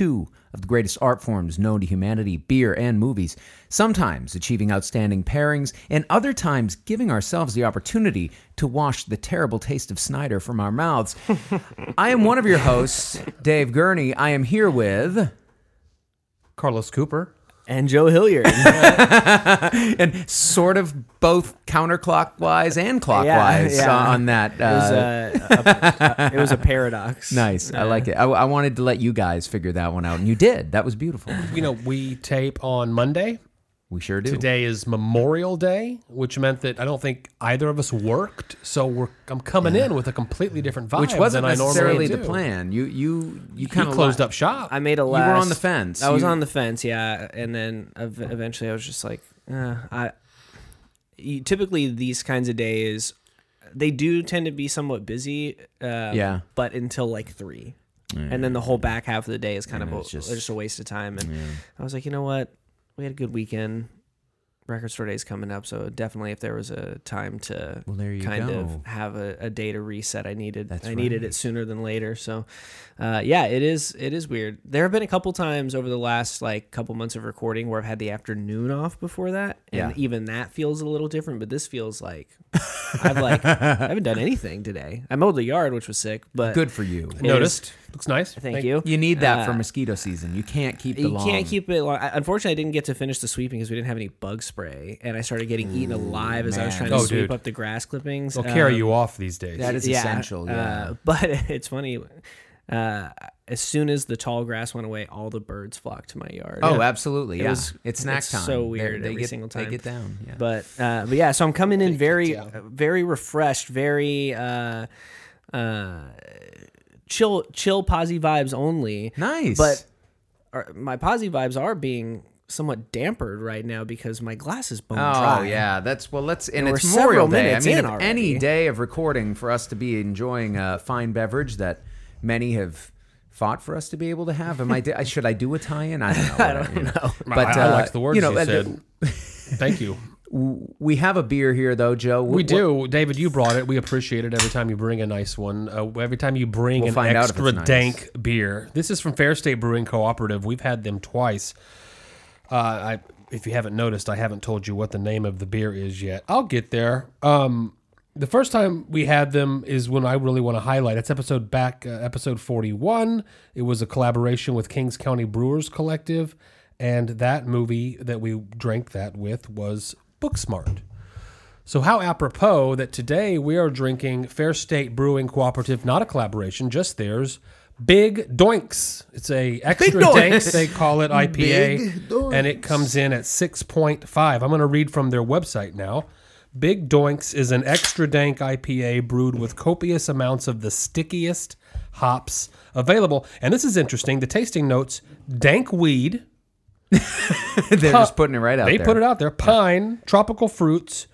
two of the greatest art forms known to humanity beer and movies, sometimes achieving outstanding pairings, and other times giving ourselves the opportunity to wash the terrible taste of Snyder from our mouths. I am one of your hosts, Dave Gurney. I am here with. Carlos Cooper. And Joe Hilliard. and sort of both counterclockwise and clockwise yeah. on that. It was, Uh, a, a- it was a paradox. nice. I like it. I, I wanted to let you guys figure that one out, and you did. That was beautiful. You know, we tape on Monday. We sure do. Today is Memorial Day, which meant that I don't think either of us worked. So we're I'm coming in with a completely different vibe Which wasn't than I necessarily normally the do. plan. You you you You kind of closed up shop. I made a last. You were on the fence. I was You- on the fence, yeah, and then ev- eventually I was just like, uh, I. You, typically, these kinds of days, they do tend to be somewhat busy. Uh, Yeah. But until like three, and then the whole back half of the day is kind of a, just, just- a waste of time. And I was like, you know what? We had a good weekend. Record store day's coming up, so definitely, if there was a time to Well, there you kind go. of have a, a day to reset, I needed That's I needed it sooner than later. So, uh, yeah, it is it is weird. There have been a couple times over the last like couple months of recording where I've had the afternoon off before that, and Yeah. even that feels a little different. But this feels like I've like I haven't done anything today. I mowed the yard, which was sick, but Good for you. It Noticed. Looks nice. Thank you. You need that for Uh, mosquito season. You can't keep the long. You lawn. can't keep it long. I, unfortunately, I didn't get to finish the sweeping because we didn't have any bug spray, and I started getting eaten alive as I was man. trying to Oh, sweep dude. up the grass clippings. They'll carry Um, you off these days. That is essential. Yeah. Uh, but it's funny. Uh, as soon as the tall grass went away, all the birds flocked to my yard. oh, absolutely. It Yeah. was- it's snack it's time. so They- weird They, every get, single They time. get down. Yeah. But uh, but yeah, so I'm coming in very uh, very refreshed, very uh, uh, chill chill posy vibes only. nice. But are, my posy vibes are being somewhat dampered right now because my glass is bone Oh dry. Oh yeah, that's well. Let's and we're it's Memorial several Day. I mean, in any day of recording for us to be enjoying a fine beverage that many have fought for us to be able to have. Am I? Should I do a tie-in? I don't know. I don't know. But I, uh, liked the words you know, you uh, said. Thank you. We have a beer here, though, Joe. We Wh- do, David. You brought it. We appreciate it every time you bring a nice one. Uh, every time you bring We'll an extra nice. dank beer. This is from Fair State Brewing Cooperative. We've had them twice. Uh, I, if you haven't noticed, I haven't told you what the name of the beer is yet. I'll get there. Um, the first time we had them is when I really want to highlight. It's episode back, uh, episode forty-one. It was a collaboration with Kings County Brewers Collective, and that movie that we drank that with was Booksmart. So how apropos that today we are drinking Fair State Brewing Cooperative, not a collaboration, just theirs. Big Doinks. It's a extra dank, Doinks. they call it IPA, and it comes in at six point five. I'm going to read from their website now. Big Doinks is an extra dank IPA brewed with copious amounts of the stickiest hops available. And this is interesting. The tasting notes: dank weed, They're just putting it right out they there. put it out there. Pine, tropical fruits.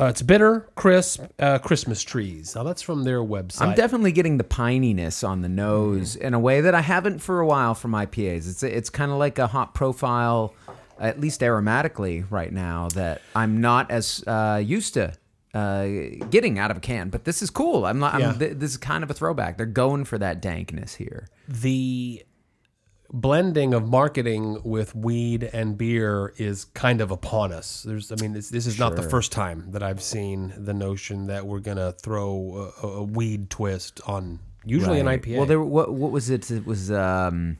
Uh, it's bitter, crisp, uh, Christmas trees. Now that's from their website. I'm definitely getting the pininess on the nose in a way that I haven't for a while from IPAs. It's it's kind of like a hot profile, at least aromatically right now that I'm not as uh, used to uh, getting out of a can. But this is cool. I'm not. Yeah. I'm, th- this is kind of a throwback. They're going for that dankness here. the blending of marketing with weed and beer is kind of upon us. There's, I mean, this, this is not the first time that I've seen the notion that we're gonna throw a, a weed twist on usually an Right. IPA. Well, there. What what was it? It was um,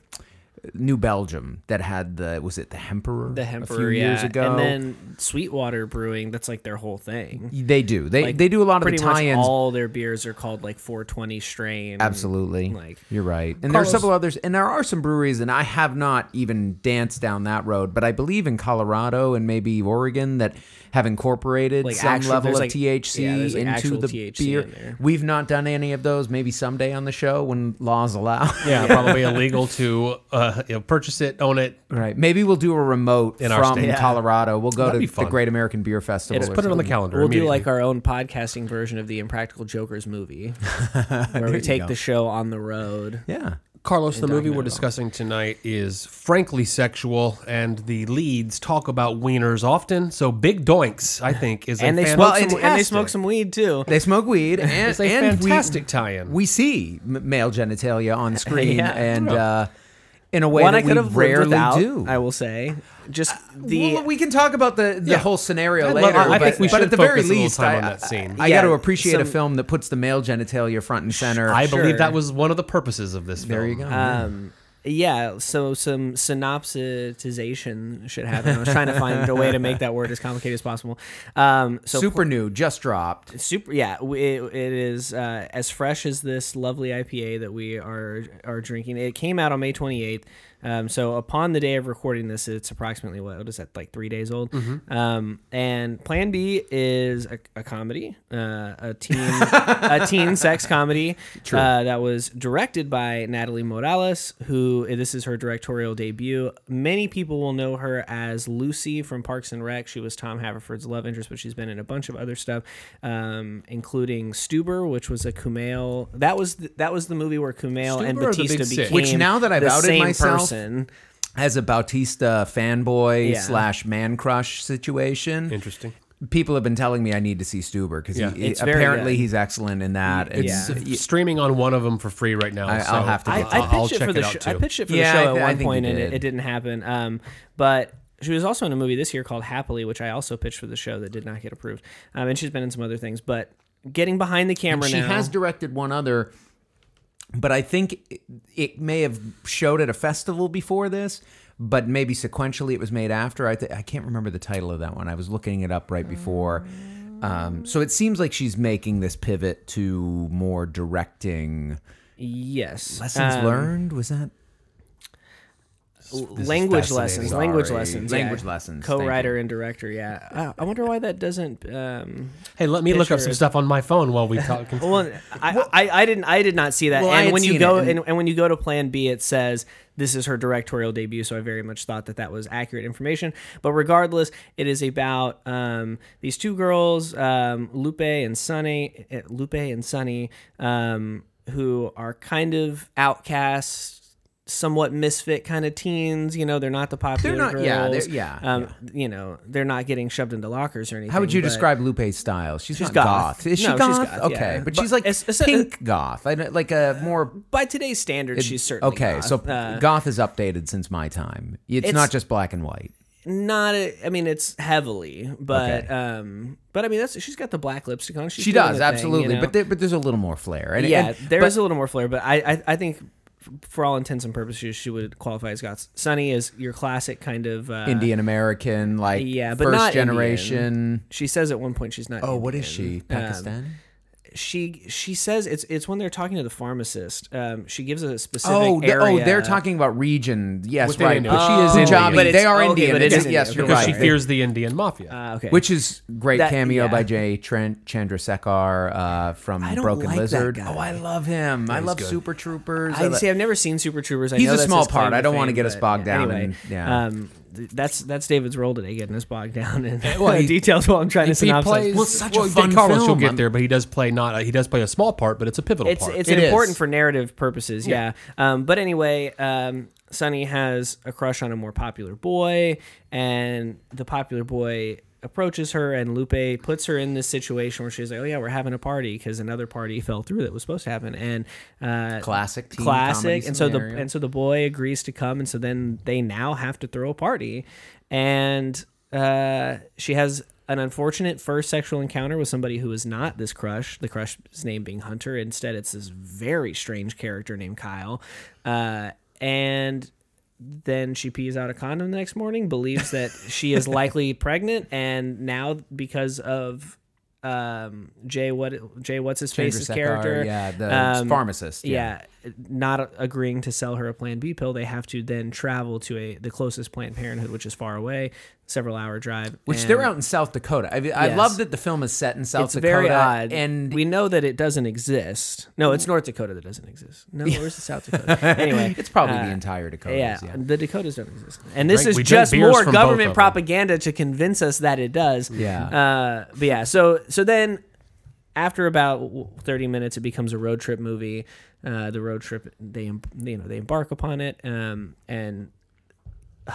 New Belgium that had the. Was it the Hemperor? The a Hemperor, few years ago. and then Sweetwater Brewing. That's like their whole thing. they do. They Like, they do a lot of the Pretty tie-ins. all their beers are called like 420 strain. Absolutely. Like- You're right. And Carlos- are several others. And there are some breweries, and I have not even danced down that road, but I believe in Colorado and maybe Oregon that have incorporated Like some actual- level of like- THC yeah, like into the THC beer. in there. We've not done any of those. Maybe someday on the show when laws allow. yeah, probably illegal to uh, you know, purchase it, own it. right. Maybe we'll do a remote In our from state. Yeah. Colorado. We'll go That'd be to the fun. Great American Beer Festival. Let's or Put it on the something. calendar. We'll do immediately. like our own podcasting version of the Impractical Jokers movie, where we take the show on the road. Yeah. Carlos, the movie we're discussing tonight is frankly sexual, and the leads talk about wieners often. So, Big Doinks, I think, is and a they fan- smoke Well, some, and they fantastic. smoke some weed too. They smoke weed, and, It's a and we- fantastic tie-in. We see m- male genitalia on screen, Yeah. and uh, in a way One that I could we have lived rarely without. do. I will say, just the well, we can talk about the, the Yeah. whole scenario I love- later. I but, think we but should at the very focus a little least, time I, on that scene. I Yeah, got to appreciate a some- film that puts the male genitalia front and center. I believe Sure. that was one of the purposes of this film. there you go. um yeah so some synopsization should happen. I was trying to find a way to make that word as complicated as possible. Um so Super new, just dropped. super yeah it, it is uh, as fresh as this lovely ipa that we are are drinking. It came out on may 28th um, so upon the day of recording this it's approximately what, what is that like three days old? Um, and plan b is a, a comedy uh, a teen a teen sex comedy uh, that was directed by natalie morales who this is her directorial debut. Many people will know her as lucy from parks and rec. She was tom haverford's love interest but she's been in a bunch of other stuff um, including stuber which was a kumail that was the, that was the movie where kumail and Stuber The Bautista became Which now that I've outed myself, person. As a Bautista fanboy Yeah. slash man crush situation, Interesting. people have been telling me I need to see Stuber because Yeah. It's very apparently good. he's excellent in that. It's Yeah. streaming on one of them for free right now. I- so I'll have to I, get I I'll- I'll pitched it check for the out show. I too. pitched it for Yeah, the show thi- at one think you point, and it, did. it didn't happen. Um, but she was also in a movie this year called Happily, which I also pitched for the show that did not get approved. Um, and she's been in some other things, but getting behind the camera she now. has directed one other, but I think it, it may have showed at a festival before this, but maybe sequentially it was made after. I th- I can't remember the title of that one. I was looking it up right before. Um, so it seems like she's making this pivot to more directing. yes, Lessons Um, learned was that language fascinating. lessons, language Sorry. lessons, Language yeah. lessons, co-writer and director. Yeah, Uh, I wonder why that doesn't. Um, hey, let me look up some stuff on my phone while we talk. well, I, I, I didn't I did not see that. Well, and when you go and- and, and when you go to Plan B, it says this is her directorial debut. So I very much thought that that was accurate information. But regardless, it is about um, these two girls, um, Lupe and Sunny, eh, Lupe and Sunny, um, who are kind of outcasts. Somewhat misfit kind of teens, you know. They're not the popular not- girls. yeah, they're- yeah, Um, you know, they're not getting shoved into lockers or anything. How would you describe Lupe's style? She's, She's not goth. goth. Is she No, she's goth? goth, okay, yeah. but But she's like it's- it's- pink goth. I don't- like a more by today's standards, she's certainly okay. goth. So Uh, goth is updated since my time. It's, It's- not just black and white. not a, I mean it's heavily, but Okay. um, but I mean that's she's got the black lipstick on. She's She does the thing, absolutely, you know? but there, but there's a little more flair. And, yeah, and, there but is a little more flair. But I I, I think for all intents and purposes, she would qualify as goth. Sunny is your classic kind of uh, Indian American, like yeah, but first not generation. She says at one point she's not. Oh, what is Indian. she? Um, Pakistan. She she says it's it's when they're talking to the pharmacist. Um, she gives a specific Oh, the- area. oh, they're talking about region. Yes, Within right. India. But she Oh, is but Punjabi. it's- they are okay, Indian. but it Yes, is Indian. you're because right. she fears the Indian mafia. Uh, okay, Which is great That- cameo yeah. by Jay Tran- Chandrasekhar uh, from I don't Broken like that Lizard. guy. Oh, I love him. I love good. Super Troopers. I lo- see. I've never seen Super Troopers. I He's know a that's small his claim part. I don't wanna fame, get us but, bogged down Anyway, in- yeah. um, th- that's that's David's role today, getting us bogged down in Well, he- details while I'm trying to He synopsize. plays. Well, it's such a well, fun Carlos, film. You'll get there, but he does play not. He does play a small part, but it's a pivotal it's part. it's It important is. for narrative purposes, yeah. Um, but anyway, um, Sunny has a crush on a more popular boy, and the popular boy approaches her, and Lupe puts her in this situation where she's like, "Oh yeah, we're having a party because another party fell through that was supposed to happen," and uh, Classic classic. And so the and so the boy agrees to come, and so then they now have to throw a party, and uh, she has an unfortunate first sexual encounter with somebody who is not this crush. The crush's name being Hunter. Instead, it's this very strange character named Kyle, uh, and then she pees out a condom the next morning, believes that she is likely pregnant, and now because of um, Jay what Jay what's his face's character, yeah, the um, pharmacist. yeah. Not agreeing to sell her a Plan B pill, they have to then travel to a the closest Planned Parenthood, which is far away, several hour drive. Which and they're out in South Dakota. I, I Yes. love that the film is set in South It's Dakota. very odd, And we know that it doesn't exist. No, it's North Dakota that doesn't exist. No, where's the South Dakota? Anyway, it's probably uh, the entire Dakotas. yeah, Yeah. the Dakotas don't exist, and this is just more from both of government propaganda to convince us that it does. Yeah. Uh, but yeah, so so then after about 30 minutes, it becomes a road trip movie. Uh, the road trip they you know they embark upon it, um, and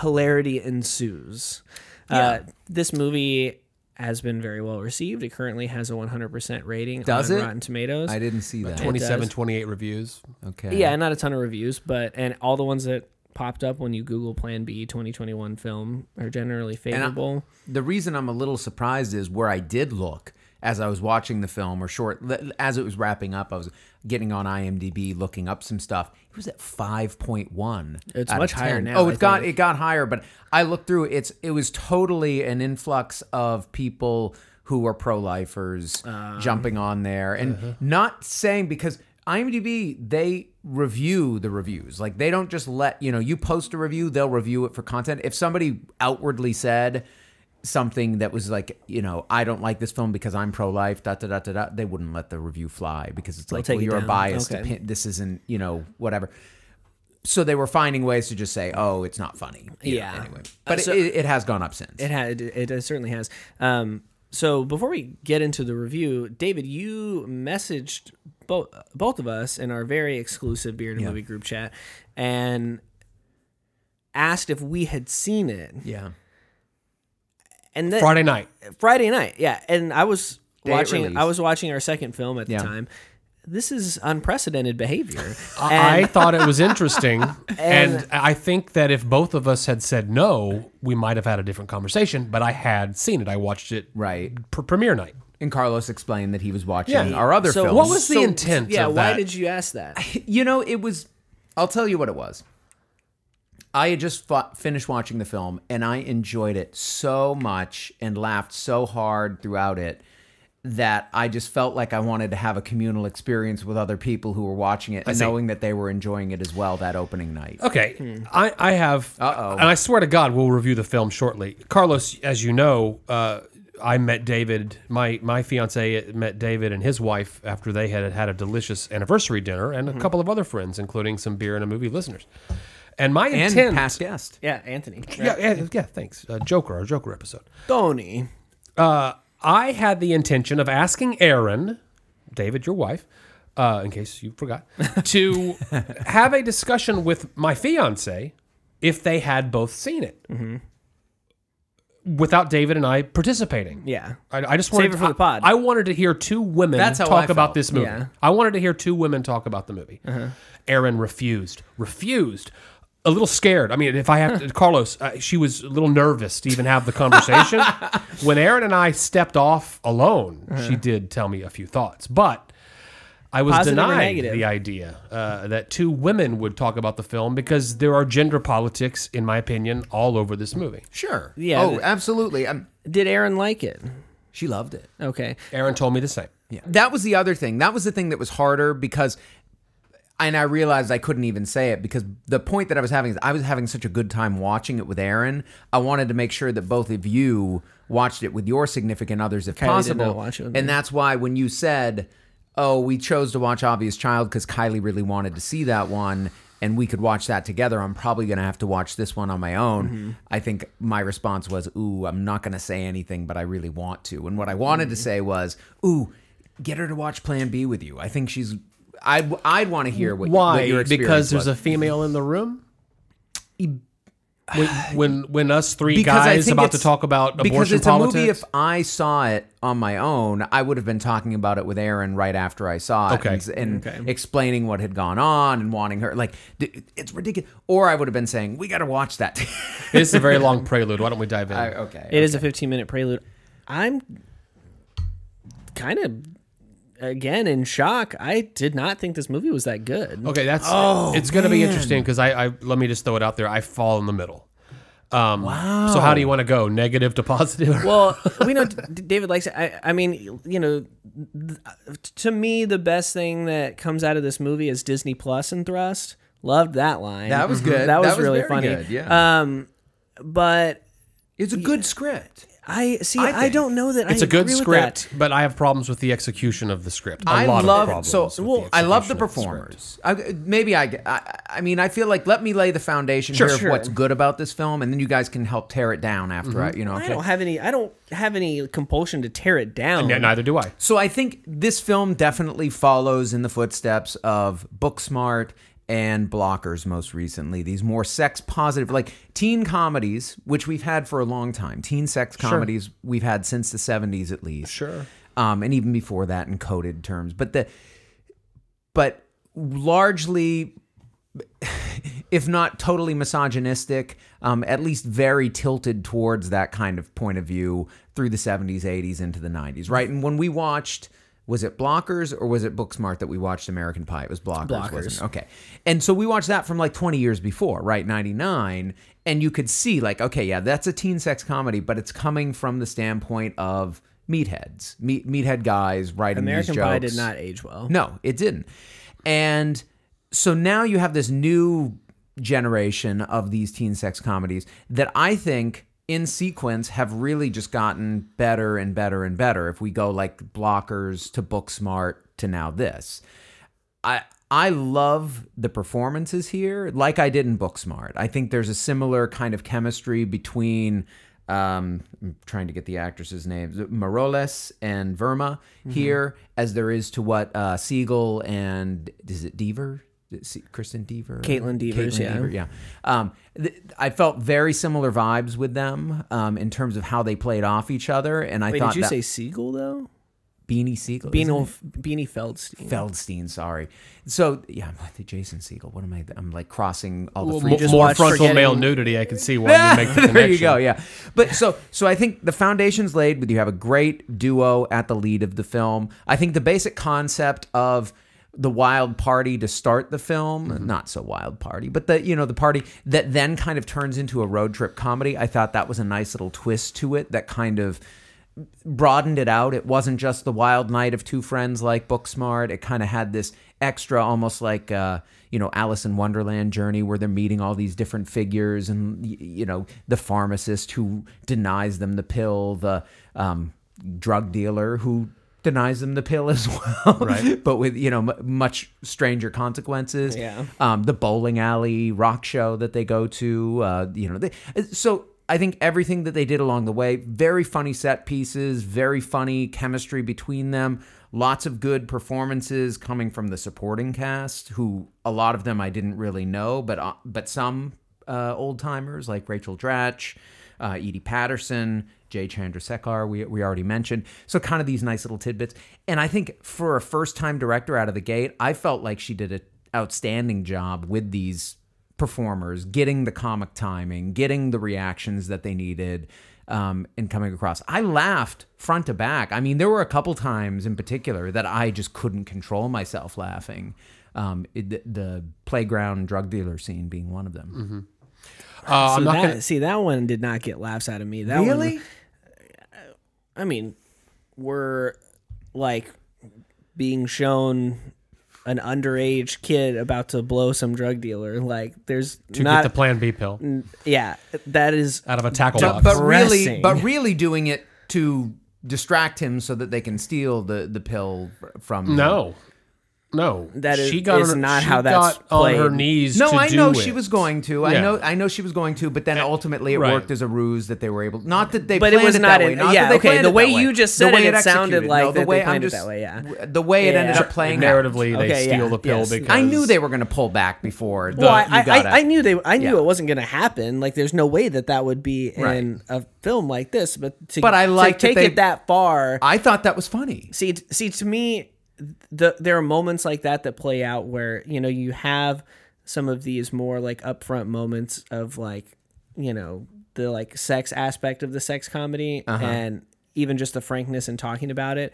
hilarity ensues. Uh, this movie has been very well received. It currently has a 100% rating Does on it? Rotten Tomatoes. I didn't see that. 27, 28 reviews. Okay. Yeah, not a ton of reviews, but and all the ones that popped up when you Google Plan B 2021 film are generally favorable. the reason I'm a little surprised is where I did look as I was watching the film or short as it was wrapping up. I was getting on IMDb looking up some stuff. It was at 5.1. It's much higher now, Oh, I it got think. it got higher, but I looked through it's it was totally an influx of people who are pro-lifers Um, jumping on there and uh-huh. not saying because IMDb they review the reviews. Like they don't just let, you know, you post a review, they'll review it for content. If somebody outwardly said something that was like, you know, I don't like this film because I'm pro-life, da da da da da, they wouldn't let the review fly because it's like, well, you're a down. biased Okay. This isn't, you know, whatever. So they were finding ways to just say, "Oh, it's not funny." You know, Yeah. anyway, but Uh, so- it, it has gone up since. It had it, it certainly has. Um, so before we get into the review, David, you messaged both both of us in our very exclusive beer and Yeah. movie group chat and asked if we had seen it. yeah. And then Friday night. Friday night, yeah. And I was Day it watching. I was watching our second film at the Yeah. time. This is unprecedented behavior. I I thought it was interesting, And- and I think that if both of us had said no, we might have had a different conversation. But I had seen it. I watched it Right. pr- premiere night. And Carlos explained that he was watching Yeah. our other so films. What was the so- intent Yeah, of why that? did you ask that? you know, it was. I'll tell you what it was. I had just fought, finished watching the film and I enjoyed it so much and laughed so hard throughout it that I just felt like I wanted to have a communal experience with other people who were watching it, and see. knowing that they were enjoying it as well that opening night. Okay, I, I have, Uh-oh. and I swear to God, we'll review the film shortly. Carlos, as you know, uh, I met David. My my fiance met David and his wife after they had had a delicious anniversary dinner, and a couple of other friends, including some beer and a movie listeners. And my And intent, past guest. Yeah, Anthony. yeah, yeah, yeah, thanks, uh, Joker, our Joker episode. Tony. Uh, I had the intention of asking Aaron, David, your wife, uh, in case you forgot, to have a discussion with my fiance if they had both seen it. Without David and I participating. Yeah. I, I just wanted Save it for the pod. I, I wanted to hear two women That's how talk I about felt. this movie. Yeah. I wanted to hear two women talk about the movie. Aaron refused. Refused. A little scared. I mean, if I have to, Carlos, uh, she was a little nervous to even have the conversation. when Aaron and I stepped off alone, she did tell me a few thoughts, but I was Positive or denied the idea uh, that two women would talk about the film because there are gender politics, in my opinion, all over this movie. Sure. Yeah, Oh, th- absolutely. Um, Did Aaron like it? she loved it. Okay. Aaron told me the same. Yeah. That was the other thing. That was the thing that was harder because and I realized I couldn't even say it because the point that I was having is I was having such a good time watching it with Aaron. I wanted to make sure that both of you watched it with your significant others if did possible. and me. that's why when you said, "Oh, we chose to watch Obvious Child because Kylie really wanted to see that one." And we could watch that together. I'm probably going to have to watch this one on my own. Mm-hmm. I think my response was, Ooh, I'm not going to say anything, but I really want to. And what I wanted Mm-hmm. to say was, Ooh, get her to watch Plan B with you. I think she's. I'd I'd want to hear what, Why? what your experience because there's was. a female in the room. When when, when us three Because I guys think about to it's- talk about because it's politics. a movie. If I saw it on my own, I would have been talking about it with Aaron right after I saw it, Okay. and, and Okay. explaining what had gone on and wanting her like d- it's ridiculous. Or I would have been saying we got to watch that. it's a very long prelude. Why don't we dive in? I- okay, It is a 15 minute prelude. I'm kind of again in shock. I did not think this movie was that good. okay, that's Oh, it's going to be interesting because I, I let me just throw it out there. I fall in the middle. Um, wow. So how do you want to go? Negative to positive? Well, we know David likes it. I, I mean, you know, th- to me, the best thing that comes out of this movie is Disney Plus and Thrust. Loved that line. That was good. That was, That was really funny. good, yeah. Um, but It's a good script. I see. I I, don't know that. It's I a good agree with script, but I have problems with the execution of the script. A I lot love of problems. so well. I love the execution of script. performers. I, maybe I, I. I mean, I feel like let me lay the foundation Sure, here of what's good about this film, and then you guys can help tear it down after I, mm-hmm. you know. I don't have any. I don't have any compulsion to tear it down. Yeah, neither do I. So I think this film definitely follows in the footsteps of Booksmart and Blockers most recently. These more sex positive, like teen comedies, which we've had for a long time. Teen sex comedies we've had since the 70s at least. Sure. Um, and even before that in coded terms. But the but largely if not totally misogynistic, um, at least very tilted towards that kind of point of view through the 70s, 80s, into the 90s, right? And when we watched, was it Blockers or was it Booksmart that we watched American Pie? It was Blockers, Blockers. wasn't it? Okay. And so we watched that from like 20 years before, right? 99. And you could see, like, okay, yeah, that's a teen sex comedy, but it's coming from the standpoint of meatheads, meat, meathead guys writing American these Pie jokes. did not age well. No, it didn't. And so now you have this new generation of these teen sex comedies that I think in sequence have really just gotten better and better and better. If we go like blockers to Booksmart to now this. I I love the performances here, like I did in Booksmart. I think there's a similar kind of chemistry between um, I'm trying to get the actresses' names, Moroles and Verma here, as there is to what uh, Siegel and is it Deaver? Is it Kristen Deaver, Caitlin Devers, yeah. Deaver, yeah. Um, th- I felt very similar vibes with them um, in terms of how they played off each other, and I Wait, thought did you that say Siegel though? Beanie Siegel, Beanie. Beanie Feldstein. Feldstein, sorry. So yeah, I'm like the Jason Segel. What am I? I'm like crossing all the Well, free more, just more frontal Forgetting- male nudity. I can see why you make the connection. there you go. Yeah, but so so I think the foundation's laid. With you have a great duo at the lead of the film. I think the basic concept of the wild party to start the film not so wild party but the you know the party that then kind of turns into a road trip comedy i thought that was a nice little twist to it that kind of broadened it out. It wasn't just the wild night of two friends like Booksmart. It kind of had this extra, almost like uh, you know Alice in Wonderland journey, where they're meeting all these different figures, and you know the pharmacist who denies them the pill, the um, drug dealer who denies them the pill as well, Right. but with you know m- much stranger consequences. Yeah. Um, the bowling alley rock show that they go to, uh, you know, they, so I think everything that they did along the way, very funny set pieces, very funny chemistry between them, lots of good performances coming from the supporting cast, who a lot of them I didn't really know, but uh, but some uh, old timers like Rachel Dratch, uh, Edi Patterson, Jay Chandrasekhar, we, we already mentioned. So, kind of these nice little tidbits. And I think for a first time director out of the gate, I felt like she did an outstanding job with these performers, getting the comic timing, getting the reactions that they needed. Um, and coming across, I laughed front to back. I mean, there were a couple times in particular that I just couldn't control myself laughing. Um, it, the, the playground drug dealer scene being one of them. Uh, See, I'm not that, going to. see that one did not get laughs out of me. That one, I mean, we're like being shown an underage kid about to blow some drug dealer. Like, there's To not. get the Plan B pill yeah, that is. out of a tackle but, box. but really, but really doing it to distract him so that they can steal the the pill from. no, no. That is- she got is on, not she how that's got on her knees. No, to I do know it. she was going to. I Yeah. know, I know she was going to. But then ultimately, it right. worked as a ruse that they were able. Not that they. But it planned was that not way, in- not yeah, that okay, the it way you just The said way it, it sounded like no, the that they way I'm it just, that way, yeah. The way it ended up playing out. narratively. They Okay, steal yeah, the pill yes. because I knew they were going to pull back before. Well, I, I, gotta- I, I knew they. I knew it wasn't going to happen. Like, there's no way that that would be in a film like this. But to, But I like take it that far. I thought that was funny. see, see, to me, the there are moments like that that play out where you know you have some of these more like upfront moments of like you know the like sex aspect of the sex comedy uh-huh. and even just the frankness in talking about it.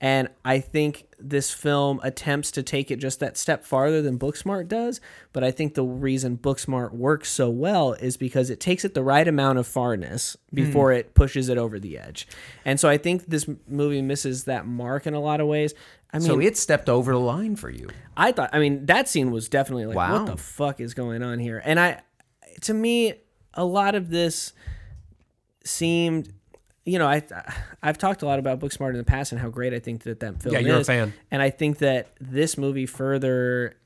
And I think this film attempts to take it just that step farther than Booksmart does. But I think the reason Booksmart works so well is because it takes it the right amount of farness before it pushes it over the edge. And so I think this movie misses that mark in a lot of ways. I mean, So it stepped over the line for you. I thought, I mean, that scene was definitely like, Wow. what the fuck is going on here? And I, to me, a lot of this seemed, you know, I I've talked a lot about Booksmart in the past and how great I think that that film Yeah, is. you're a fan. and I think that this movie further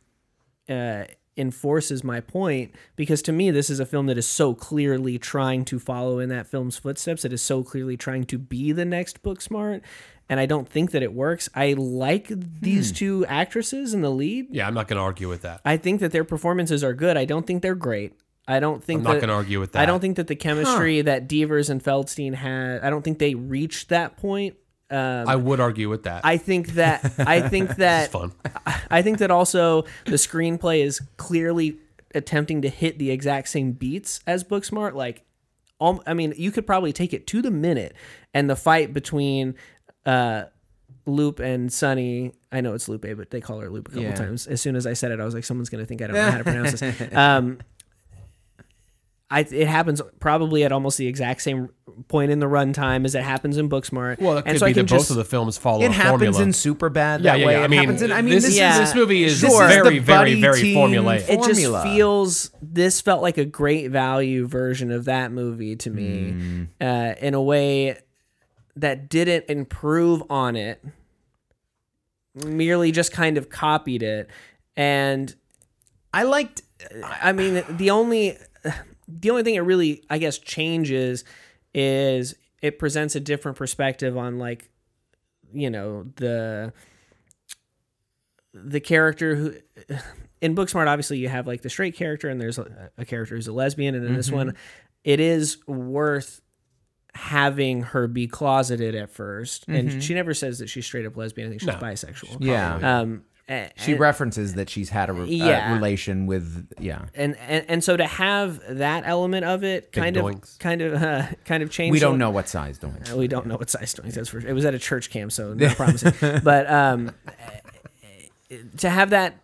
uh, enforces my point because to me, this is a film that is so clearly trying to follow in that film's footsteps. It is so clearly trying to be the next Booksmart, and I don't think that it works. I like Hmm. these two actresses in the lead. Yeah, I'm not going to argue with that. I think that their performances are good. I don't think they're great. I don't think I'm not that- going to argue with that. I don't think that the chemistry that Devers and Feldstein had. I don't think they reached that point. Um, I would argue with that. I think that I think that it's fun. I think that also the screenplay is clearly attempting to hit the exact same beats as Booksmart. Like, um, I mean, you could probably take it to the minute, and the fight between uh, Loop and Sunny. I know it's Lupe, but they call her Loop a couple Yeah. times. As soon as I said it, I was like, someone's gonna think I don't know how to pronounce this. Um, I, it happens probably at almost the exact same point in the runtime as it happens in Booksmart. Well, it could and so be I can that both of the films follow It a happens formula. in Superbad yeah, that yeah, way. yeah. I It mean, happens in, I mean, this, this, is, Yeah. this movie is Sure. very, the very, very teen formulaic. it just formula. feels this felt like a great value version of that movie to me Mm. uh, in a way that didn't improve on it merely just kind of copied it and I liked. i mean the only the only thing it really i guess changes is it presents a different perspective on like you know the the character who in Booksmart, obviously you have like the straight character and there's a, a character who's a lesbian, and in this one, it is worth having her be closeted at 1st and she never says that she's straight up lesbian. I think she's No. bisexual. Yeah. Um, a- She references that she's had a re- uh, Yeah. relation with yeah. and, and and so to have that element of it kind of doinks. kind of uh, kind of changed. We don't know what size doing. We don't know what size doing that's for. It was at a church camp, so not promising. but um, to have that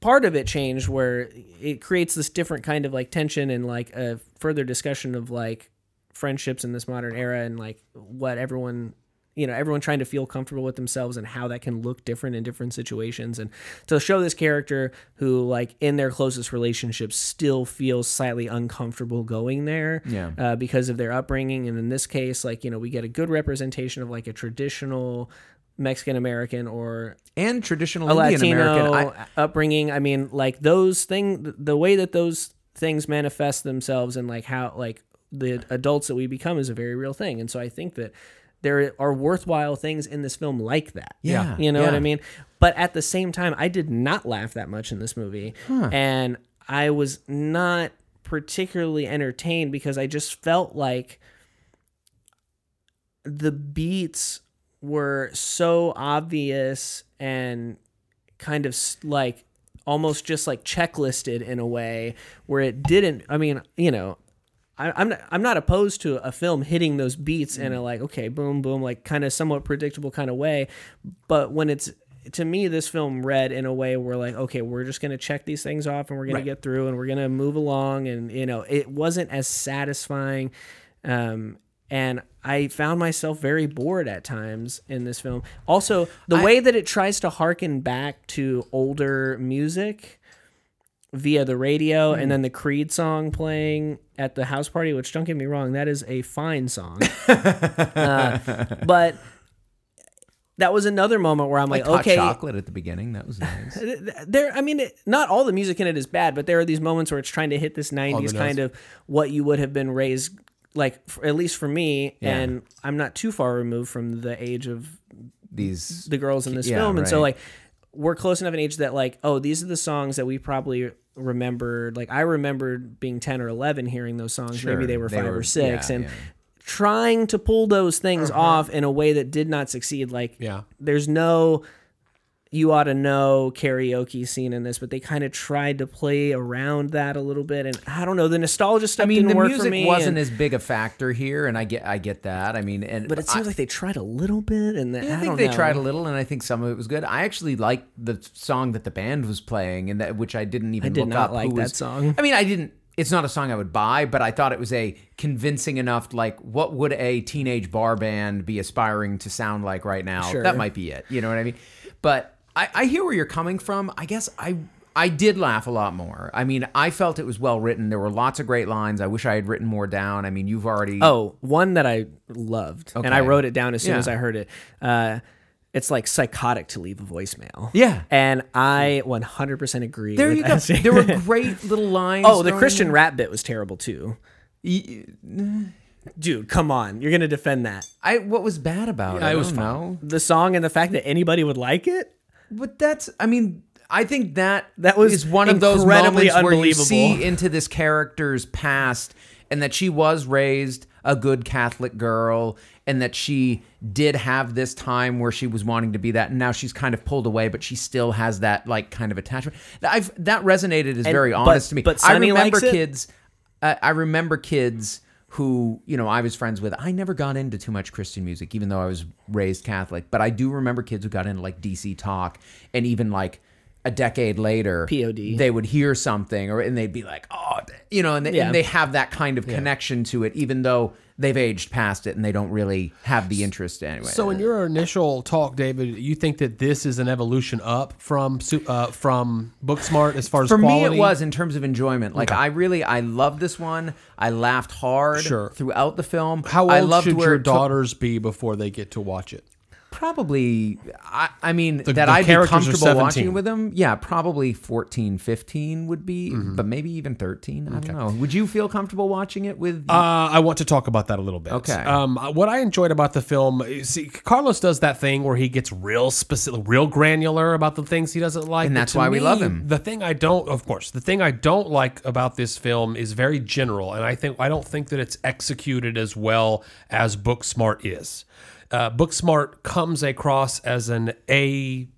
part of it change, where it creates this different kind of like tension and like a further discussion of like friendships in this modern era and like what everyone. You know, everyone trying to feel comfortable with themselves and how that can look different in different situations. And to show this character who, like, in their closest relationships, still feels slightly uncomfortable going there Yeah. uh, because of their upbringing. And in this case, like, you know, we get a good representation of like a traditional Mexican American or And traditional Indian Latino American. I, upbringing. I mean, like those thing, the way that those things manifest themselves and like how, like, the adults that we become is a very real thing. And so I think that there are worthwhile things in this film like that. Yeah, You know what. I mean? But at the same time, I did not laugh that much in this movie. And I was not particularly entertained because I just felt like the beats were so obvious and kind of like almost just like checklisted in a way where it didn't i mean you know I, I'm not, I'm not opposed to a film hitting those beats in a like okay boom boom like kind of somewhat predictable kind of way, but when it's to me this film read in a way where like okay we're just gonna check these things off and we're gonna Right. get through and we're gonna move along and you know it wasn't as satisfying, um, and I found myself very bored at times in this film. Also the I- way that it tries to harken back to older music via the radio Hmm. and then the Creed song playing at the house party, which don't get me wrong, that is a fine song. uh, but that was another moment where I'm like like, okay, chocolate at the beginning. That was nice. there. I mean, it, not all the music in it is bad, but there are these moments where it's trying to hit this '90s kind of what you would have been raised like, f at least for me. Yeah. And I'm not too far removed from the age of These the girls in this Yeah, film, and so like we're close enough in age that like oh these are the songs that we probably remembered like i remembered being 10 or 11 hearing those songs maybe they were they five were- or six yeah, and yeah. trying to pull those things Uh-huh. off in a way that did not succeed like Yeah. there's no you ought to know karaoke scene in this but they kind of tried to play around that a little bit and i don't know the nostalgia stuff I mean, didn't the work for music me wasn't and- as big a factor here, and I get, I get that. I mean, and but it I- seems like they tried a little bit and Yeah, I, I think they know. tried a little, and I think some of it was good. I actually liked the song that the band was playing, and that which I didn't even I did look not up. like that song. I mean, I didn't. It's not a song I would buy, but I thought it was a convincing enough. Like, what would a teenage bar band be aspiring to sound like right now? Sure. That might be it. You know what I mean? But I, I hear where you're coming from. I guess I I did laugh a lot more. I mean, I felt it was well written. There were lots of great lines. I wish I had written more down. I mean, you've already. Oh, one that I loved, and I wrote it down as soon Yeah. as I heard it. Uh, it's like psychotic to leave a voicemail. Yeah. and I 100% agree. There with you go. SJ. There were great little lines. oh, the thrown Christian in. rap bit was terrible too. Y- Dude, come on, you're gonna defend that? I what was bad about it? Yeah, it I was don't fine. know. The song and the fact that anybody would like it. But that's, I mean, I think that That was is one of those incredibly moments where you see into this character's past, and that she was raised a good Catholic girl, and that she did have this time where she was wanting to be that, and now she's kind of pulled away, but she still has that like kind of attachment. I've that resonated as very but- honest to me. but I remember kids. I I remember kids who you know I was friends with. I never got into too much Christian music, even though I was raised Catholic. But I do remember kids who got into like DC talk, and even like a decade later, POD. they would hear something, or and they'd be like, oh, you know, and they, Yeah. and they have that kind of connection to it, even though they've aged past it and they don't really have the interest anyway. So in your initial talk, David, you think that this is an evolution up from uh, from Booksmart as far as for me it was in terms of enjoyment like i really i loved this one i laughed hard Sure. throughout the film How I old loved should where your took- daughters be before they get to watch it? Probably i, I mean that the i'd be comfortable 17. watching with them yeah probably 14 15 would be Mm-hmm. but maybe even 13 i don't know would you feel comfortable watching it with Uh, I want to talk about that a little bit. Okay. Um, what I enjoyed about the film, see, Carlos does that thing where he gets real specific, real granular about the things he doesn't like, And that's why we love him. The thing I don't, of course, the thing I don't like about this film is very general, and I think I don't think that it's executed as well as Booksmart is. Uh, Booksmart comes across as an A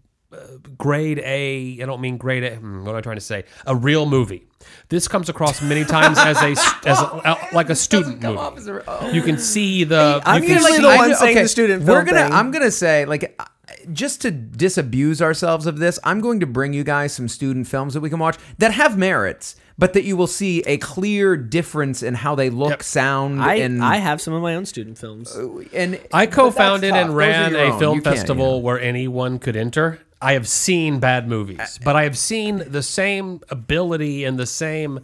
grade A. I don't mean grade A. hmm, What am I trying to say? A real movie. This comes across many times as a as a, like a student movie. You can see the. I'm usually see- the one do- saying the student we're gonna thing. i'm gonna say like uh, just to disabuse ourselves of this i'm going to bring you guys some student films that we can watch that have merits but that you will see a clear difference in how they look Yep. sound I and I have some of my own student films. and I co-founded and ran a own. film You festival know. where anyone could enter. I have seen bad movies, but I have seen the same ability and the same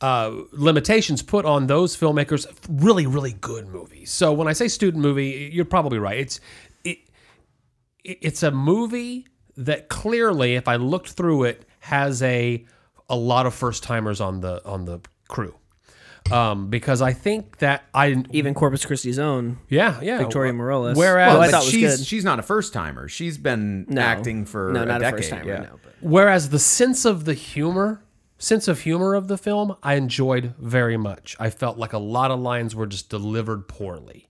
uh, limitations put on those filmmakers. Really, really good movies. So when I say student movie, you're probably right. It's it, it- it's a movie that clearly, if I looked through it, has a a lot of first timers on the on the crew. Um, because I think that I Even Corpus Christi's own. yeah yeah Victoria Morales. Whereas Well, I but thought was she's good. she's not a first timer she's been No. acting for no, a not decade a first timer. yeah. No, Whereas the sense of the humor, sense of humor of the film, I enjoyed very much. I felt like a lot of lines were just delivered poorly.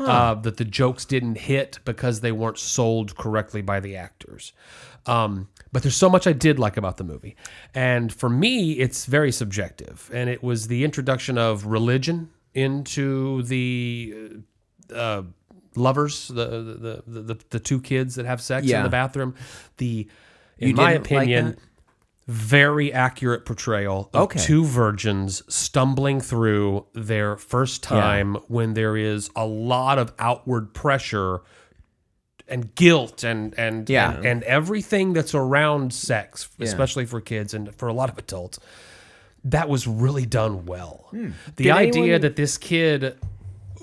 Uh, that the jokes didn't hit because they weren't sold correctly by the actors. Um, but there's so much I did like about the movie. And for me, it's very subjective. And it was the introduction of religion into the uh, lovers, the, the, the, the, the two kids that have sex Yeah. in the bathroom. The, in You my didn't like opinion, very accurate portrayal of Okay. two virgins stumbling through their first time when there is a lot of outward pressure and guilt and and Yeah. and, and everything that's around sex, especially for kids and for a lot of adults. That was really done well. Hmm. The Did idea anyone- that this kid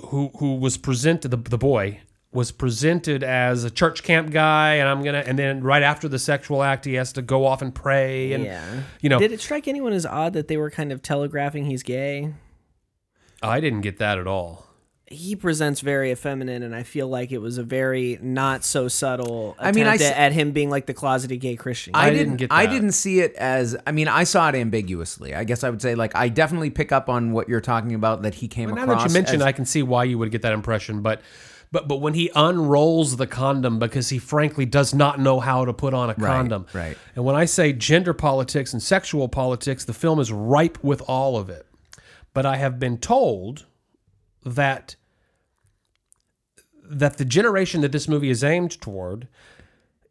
who who was presented the, the boy was presented as a church camp guy and I'm gonna and then right after the sexual act he has to go off and pray and yeah. you know Did it strike anyone as odd that they were kind of telegraphing he's gay? I didn't get that at all. He presents very effeminate, and I feel like it was a very not so subtle. I mean, I at, at him being like the closeted gay Christian. I, I didn't, didn't get I didn't see it as. I mean, I saw it ambiguously. I guess I would say, like, I definitely pick up on what you're talking about. That he came Now across. that you mentioned, as- I can see why you would get that impression, but but but when he unrolls the condom because he frankly does not know how to put on a condom. right. And when I say gender politics and sexual politics, the film is ripe with all of it. But I have been told that that the generation that this movie is aimed toward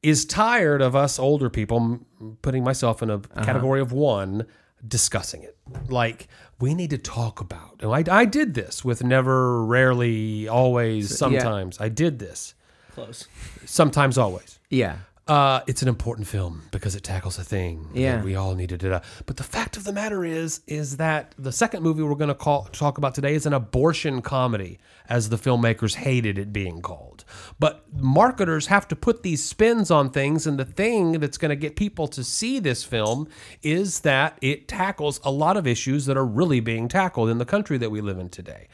is tired of us older people putting myself in a Uh-huh. category of one discussing it. Like we need to talk about and I, I did this with never rarely always sometimes. I did this. Close. sometimes always. Yeah, uh, it's an important film because it tackles a thing Yeah. that we all needed to. But the fact of the matter is, is that the second movie we're going to call talk about today is an abortion comedy, as the filmmakers hated it being called. But marketers have to put these spins on things, and the thing that's going to get people to see this film is that it tackles a lot of issues that are really being tackled in the country that we live in today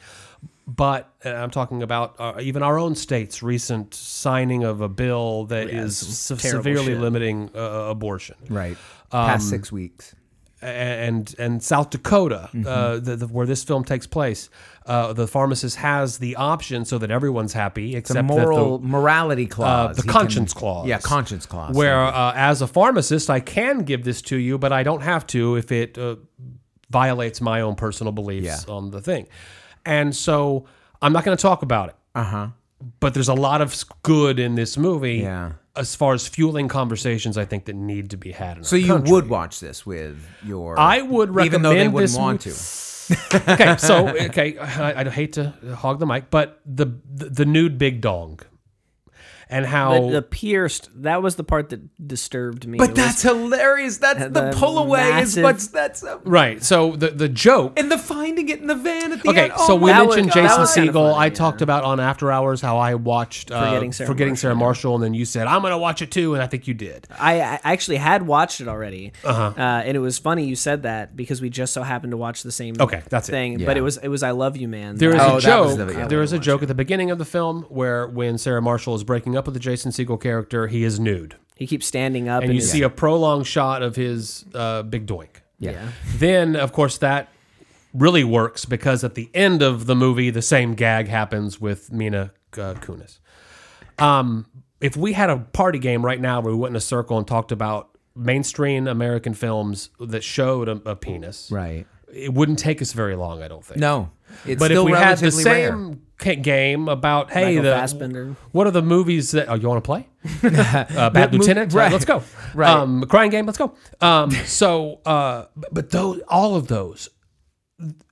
but uh, I'm talking about uh, even our own state's recent signing of a bill that is se- severely shit. limiting uh, abortion. Right. Um, Past six weeks. And and South Dakota, Mm-hmm. uh, the, the, where this film takes place, uh, the pharmacist has the option so that everyone's happy, except moral that the, morality clause. the He can- conscience clause. Yeah, conscience clause. where uh, as a pharmacist I can give this to you, but I don't have to if it uh, violates my own personal beliefs Yeah. on the thing. And so I'm not going to talk about it. Uh huh. But there's a lot of good in this movie. Yeah. As far as fueling conversations, I think that need to be had. In So our you country. would watch this with your. I would even though they recommend wouldn't this want to. okay, so okay, I, I hate to hog the mic, but the the, the nude big dong, and how The, the pierced. That was the part that disturbed me. But It was- that's hilarious. That's the, the pull away is what's that's a, right. So the the joke and the finding it in the van at the Okay, end. Oh so we my That was- mentioned Jason was kinda Segel. I yeah. talked about on After Hours how I watched uh, Forgetting Sarah Forgetting Marshall, Sarah. Marshall, and then you said I'm going to watch it too, and I think you did. I, I actually had watched it already, Uh-huh. uh, and it was funny you said that because we just so happened to watch the same Okay, that's it. thing. Yeah. But it was it was I love you, man. There is Oh, a was joke. the- yeah. there is a joke at the beginning of the film where when Sarah Marshall is breaking up with the Jason Segel character, he is nude, he keeps standing up, and and you his- see a prolonged shot of his uh, big doink. yeah. Then, of course, that really works because at the end of the movie, the same gag happens with Mila uh, Kunis. Um, if we had a party game right now where we went in a circle and talked about mainstream American films that showed a, a penis, right. it wouldn't take us very long, I don't think. No, it's but if still we had the relatively rare. Game about hey, Michael the Fassbender. what are the movies that oh you want to play? uh, Bad Lieutenant, right. right? Let's go. Right. Um, crying game, let's go. Um, so, uh, but- but those, all of those,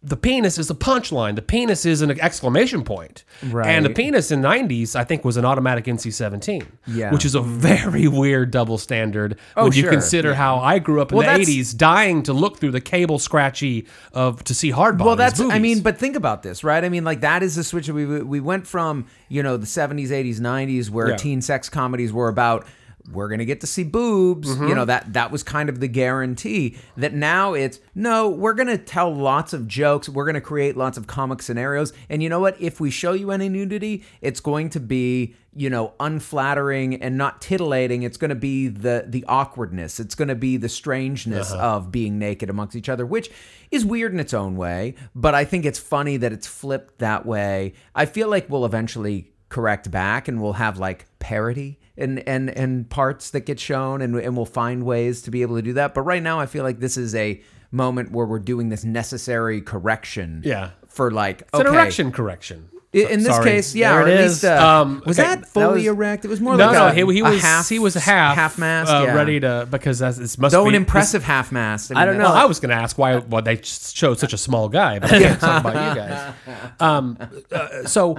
the penis is a punchline. The penis is an exclamation point. Right. And the penis in '90s, I think, was an automatic NC-17. Yeah. Which is a very weird double standard Oh, when you sure. consider how I grew up in Well, the that's- '80s, dying to look through the cable scratchy of to see hard Well, that's. movies. I mean, but think about this, right? I mean, like that is the switch. that We we went from you know the seventies, eighties, nineties, where Yeah. teen sex comedies were about we're gonna get to see boobs. Mm-hmm. You know that that was kind of the guarantee. That now it's no, we're gonna tell lots of jokes. We're gonna create lots of comic scenarios. And you know what? If we show you any nudity, it's going to be you know unflattering and not titillating. It's going to be the the awkwardness. It's going to be the strangeness of being naked amongst each other, which is weird in its own way. But I think it's funny that it's flipped that way. I feel like we'll eventually correct back and we'll have like parody and and and parts that get shown and and we'll find ways to be able to do that. But right now I feel like this is a moment where we're doing this necessary correction. Yeah. For like It's an okay. erection correction. I- In this Sorry. case, yeah, There or at is. least uh, Um, was okay, that fully was- erect? It was more No, like no, a, he, he a was half, he was half half mast, uh, yeah. ready to because that's it must Though be an impressive half mast. I don't know. Well, I was going to ask why why they showed such a small guy, but I can't talk about you guys. Um, uh, so.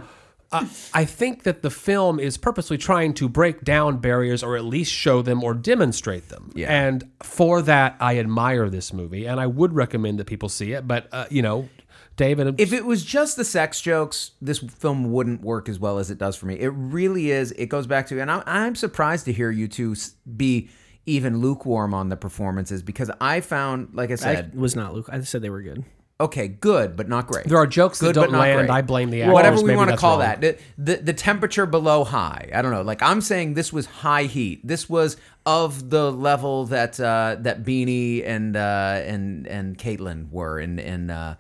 Uh, I think that the film is purposely trying to break down barriers or at least show them or demonstrate them. Yeah. And for that, I admire this movie and I would recommend that people see it. But, uh, you know, David. If it was just the sex jokes, this film wouldn't work as well as it does for me. It really is. It goes back to, and I'm, I'm surprised to hear you two be even lukewarm on the performances because I found, like I I said, was not Luke. I said they were good. Okay, good, but not great. there are jokes that Good, but don't land, great. I blame the actors. Whatever we want to call wrong. that. The, the the temperature below high. I don't know. Like I'm saying, this was high heat. This was of the level that uh, that Beanie and uh, and and Kaitlyn were in in uh,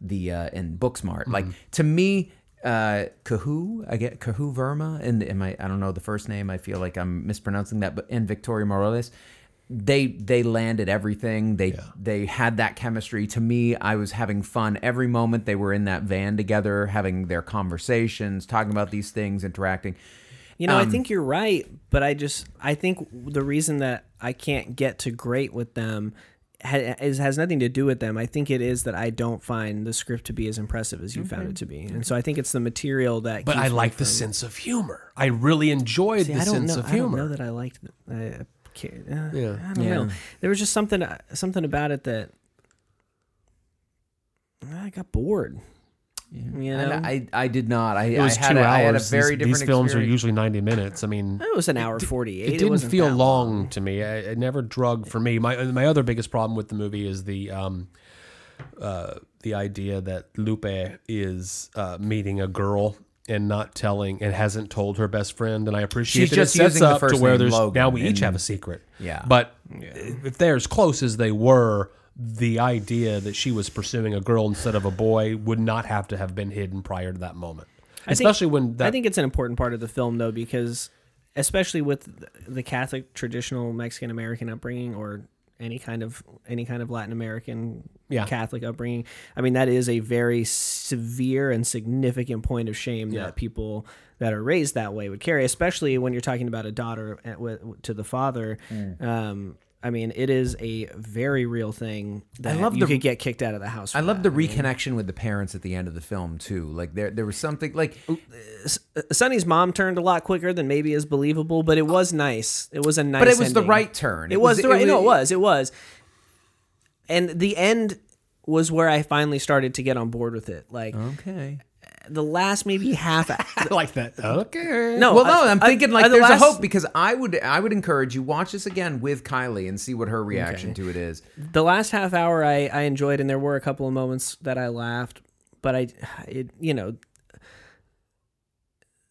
the uh, in Booksmart. Like to me. Uh, Kuhoo, I get Kuhoo Verma, and am I? I don't know the first name. I feel like I'm mispronouncing that, but and Victoria Moroles, they they landed everything. They they had that chemistry. To me, I was having fun every moment they were in that van together, having their conversations, talking about these things, interacting. You know, Um, I think you're right, but I just I think the reason that I can't get to great with them ha- is, has nothing to do with them. I think it is that I don't find the script to be as impressive as you found it to be, and so I think it's the material that. But keeps I like the from- sense of humor. I really enjoyed See, the I don't sense know. of I don't know that I liked. it. I, I can't- uh, Yeah. I don't Yeah. know. There was just something something about it that I got bored. You know, I, I did not. I, It was I had two a, hours. I had a These- very these, different films are usually ninety minutes. I mean, it was an hour forty eight. it didn't wasn't feel that long to me. I, it never drug for me. My my other biggest problem with the movie is the um, uh, the idea that Lupe is uh, meeting a girl and not telling and hasn't told her best friend. And I appreciate She's that just it sets using the up to where name there's Logan now we each and- have a secret. Yeah. But if they're as close as they were. The idea that she was pursuing a girl instead of a boy would not have to have been hidden prior to that moment, think- especially when that I think it's an important part of the film though because especially with the Catholic traditional Mexican American upbringing or any kind of any kind of Latin American Yeah. Catholic upbringing. I mean that is a very severe and significant point of shame Yeah. that people that are raised that way would carry, especially when you're talking about a daughter at, with, to the father. Mm. Um, I mean, it is a very real thing that I love you the- could get kicked out of the house. I love that. the reconnection with the parents at the end of the film too. Like there, there was something like uh, Sunny's mom turned a lot quicker than maybe is believable, but it was nice. It was a nice. but it was the right turn. It, was, the right. no, it was. It was. And the end was where I finally started to get on board with it. Like Okay. The last maybe half. I like that. Okay. no, Well, no, I- I'm thinking like I- the there's last- a hope because I would I would encourage you watch this again with Kylie and see what her reaction to it is. The last half hour I, I enjoyed, and there were a couple of moments that I laughed, but I, it you know,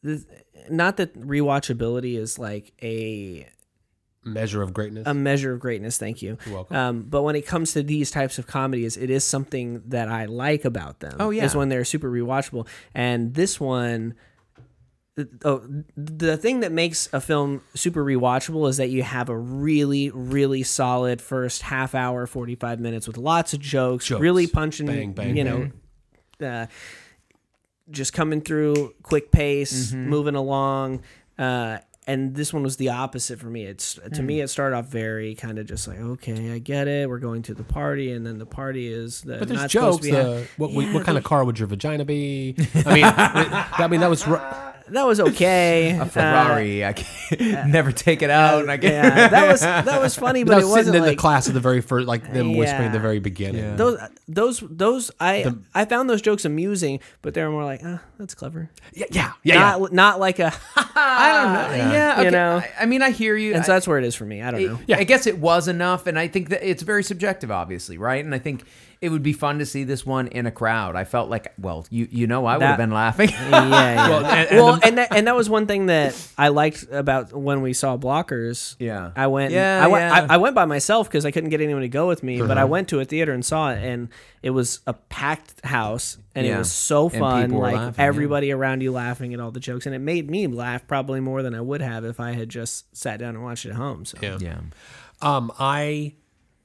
the, not that rewatchability is like a Measure of greatness. a measure of greatness. Thank you. You're welcome. Um, but when it comes to these types of comedies, it is something that I like about them. Oh, yeah. is when they're super rewatchable. And this one, oh, the thing that makes a film super rewatchable is that you have a really, really solid first half hour, forty five minutes with lots of jokes, Jokes. really punching, Bang, bang, you know. Uh, just coming through quick pace, Mm-hmm. moving along. Uh, and this one was the opposite for me. It's to Hmm. me it started off very kind of just like okay, I get it. We're going to the party, and then the party is the But there's not supposed jokes. to be hap- Uh, what, Yeah, what kind of car would your vagina be? I mean, it- I mean that was. ru- that was okay. A Ferrari, I can't never take it out. and I Uh, can't. yeah, that was that was funny, That but was it wasn't in like the class at the very first, like them whispering at the very beginning. Yeah. those those those I I found those jokes amusing, but they were more like, ah, that's clever. Yeah, yeah, yeah. yeah. Not not like a, I don't know. Yeah, You okay. know? I, I mean, I hear you. and so that's where it is for me. I don't know. Yeah. I guess it was enough, and I think that it's very subjective, obviously, right? And I think it would be fun to see this one in a crowd. I felt like, well, you you know, I would have been laughing. yeah, yeah. Well, Well, and- and, and the- and, that, and that was one thing that I liked about when we saw Blockers. Yeah. I went. Yeah, I went. yeah. Uh-huh. I, I went by myself because I couldn't get anyone to go with me. But I went to a theater and saw it, and it was a packed house, and Yeah. it was so fun. Like laughing, yeah. everybody around you laughing at all the jokes, and it made me laugh probably more than I would have if I had just sat down and watched it at home. So Yeah. yeah. Um, I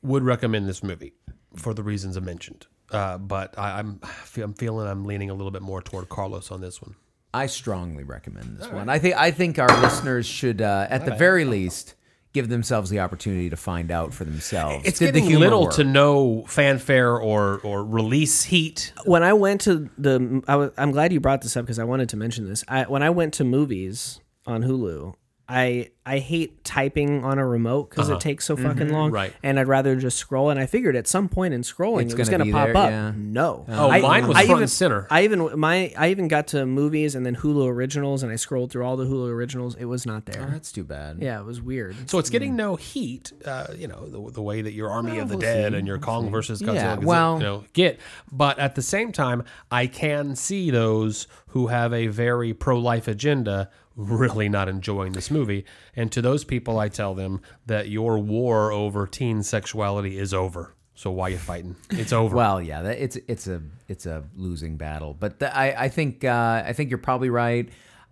would recommend this movie for the reasons I mentioned. Uh, but I, I'm I'm feeling I'm leaning a little bit more toward Carlos on this one. I strongly recommend this one. I think I think our listeners should, uh, at the very least, give themselves the opportunity to find out for themselves. It's Did the getting humor little work? to no fanfare or or release heat. when I went to the, I was, I'm glad you brought this up because I wanted to mention this. I, when I went to movies on Hulu, I I hate typing on a remote because it takes so fucking long. Uh-huh. Right. And I'd rather just scroll. And I figured at some point in scrolling, It's it was gonna going to be pop there, up. yeah. No. Oh, I- mine was I front even, and center. I even my I even got to movies and then Hulu originals, and I scrolled through all the Hulu originals. It was not Oh, there. that's too bad. yeah, it was weird. So it's getting no heat, uh, you know, the, the way that your Army of the Dead and your Kong versus Godzilla, Yeah, well- you know, get. But at the same time, I can see those who have a very pro-life agenda really not enjoying this movie. And to those people, I tell them that your war over teen sexuality is over. So why you fighting? It's over. Well, yeah, it's it's a it's a losing battle, but the, I I think uh, I think you're probably right.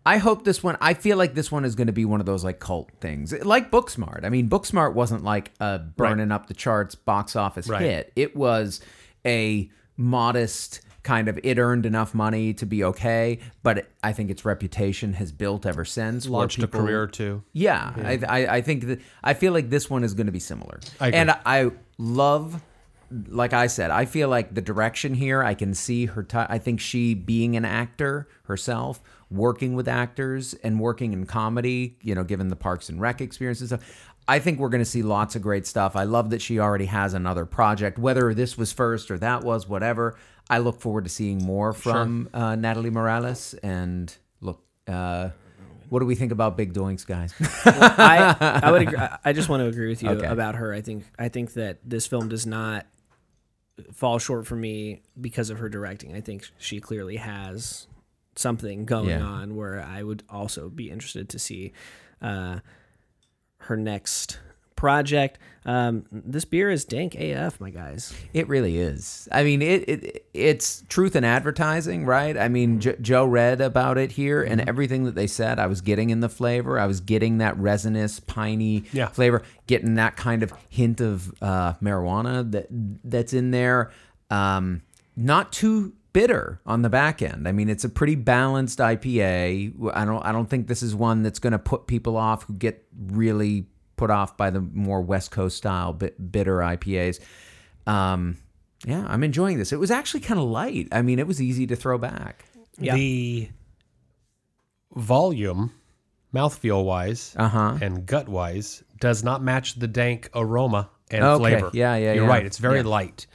I hope this one. I feel like this one is going to be one of those like cult things, like Booksmart. I mean, Booksmart wasn't like a burning up the charts box office Right. hit. It was a modest kind of it earned enough money to be okay, but it, I think its reputation has built ever since. Launched a career too. Yeah, I, I, I think that I feel like this one is going to be similar, I and I love, like I said, I feel like the direction here. I can see her. T- I think she being an actor herself, working with actors and working in comedy. You know, given the Parks and Rec experience and stuff. I think we're going to see lots of great stuff. I love that she already has another project, whether this was first or that was, whatever. I look forward to seeing more from uh, Natalie Morales. And look, uh, what do we think about Big Doinks, guys? I, I would agree. I- I just want to agree with you Okay. about her. I think I think that this film does not fall short for me because of her directing. I think she clearly has something going Yeah. on where I would also be interested to see uh, her next project. Um, this beer is dank AF, my guys. It really is. I mean, it, it it's truth in advertising, right? I mean, jo- Joe read about it here, and everything that they said, I was getting in the flavor. I was getting that resinous, piney Yeah. flavor, getting that kind of hint of uh, marijuana that that's in there. Um, not too bitter on the back end. I mean, it's a pretty balanced IPA. I don't I don't think this is one that's going to put people off who get really put off by the more West Coast style bit, bitter IPAs. Um, yeah, I'm enjoying this. It was actually kind of light. I mean, it was easy to throw back. Yeah. The volume, mouthfeel wise Uh-huh. and gut wise, does not match the dank aroma and Okay. flavor. Yeah, yeah, You're yeah. right. It's very Yeah. light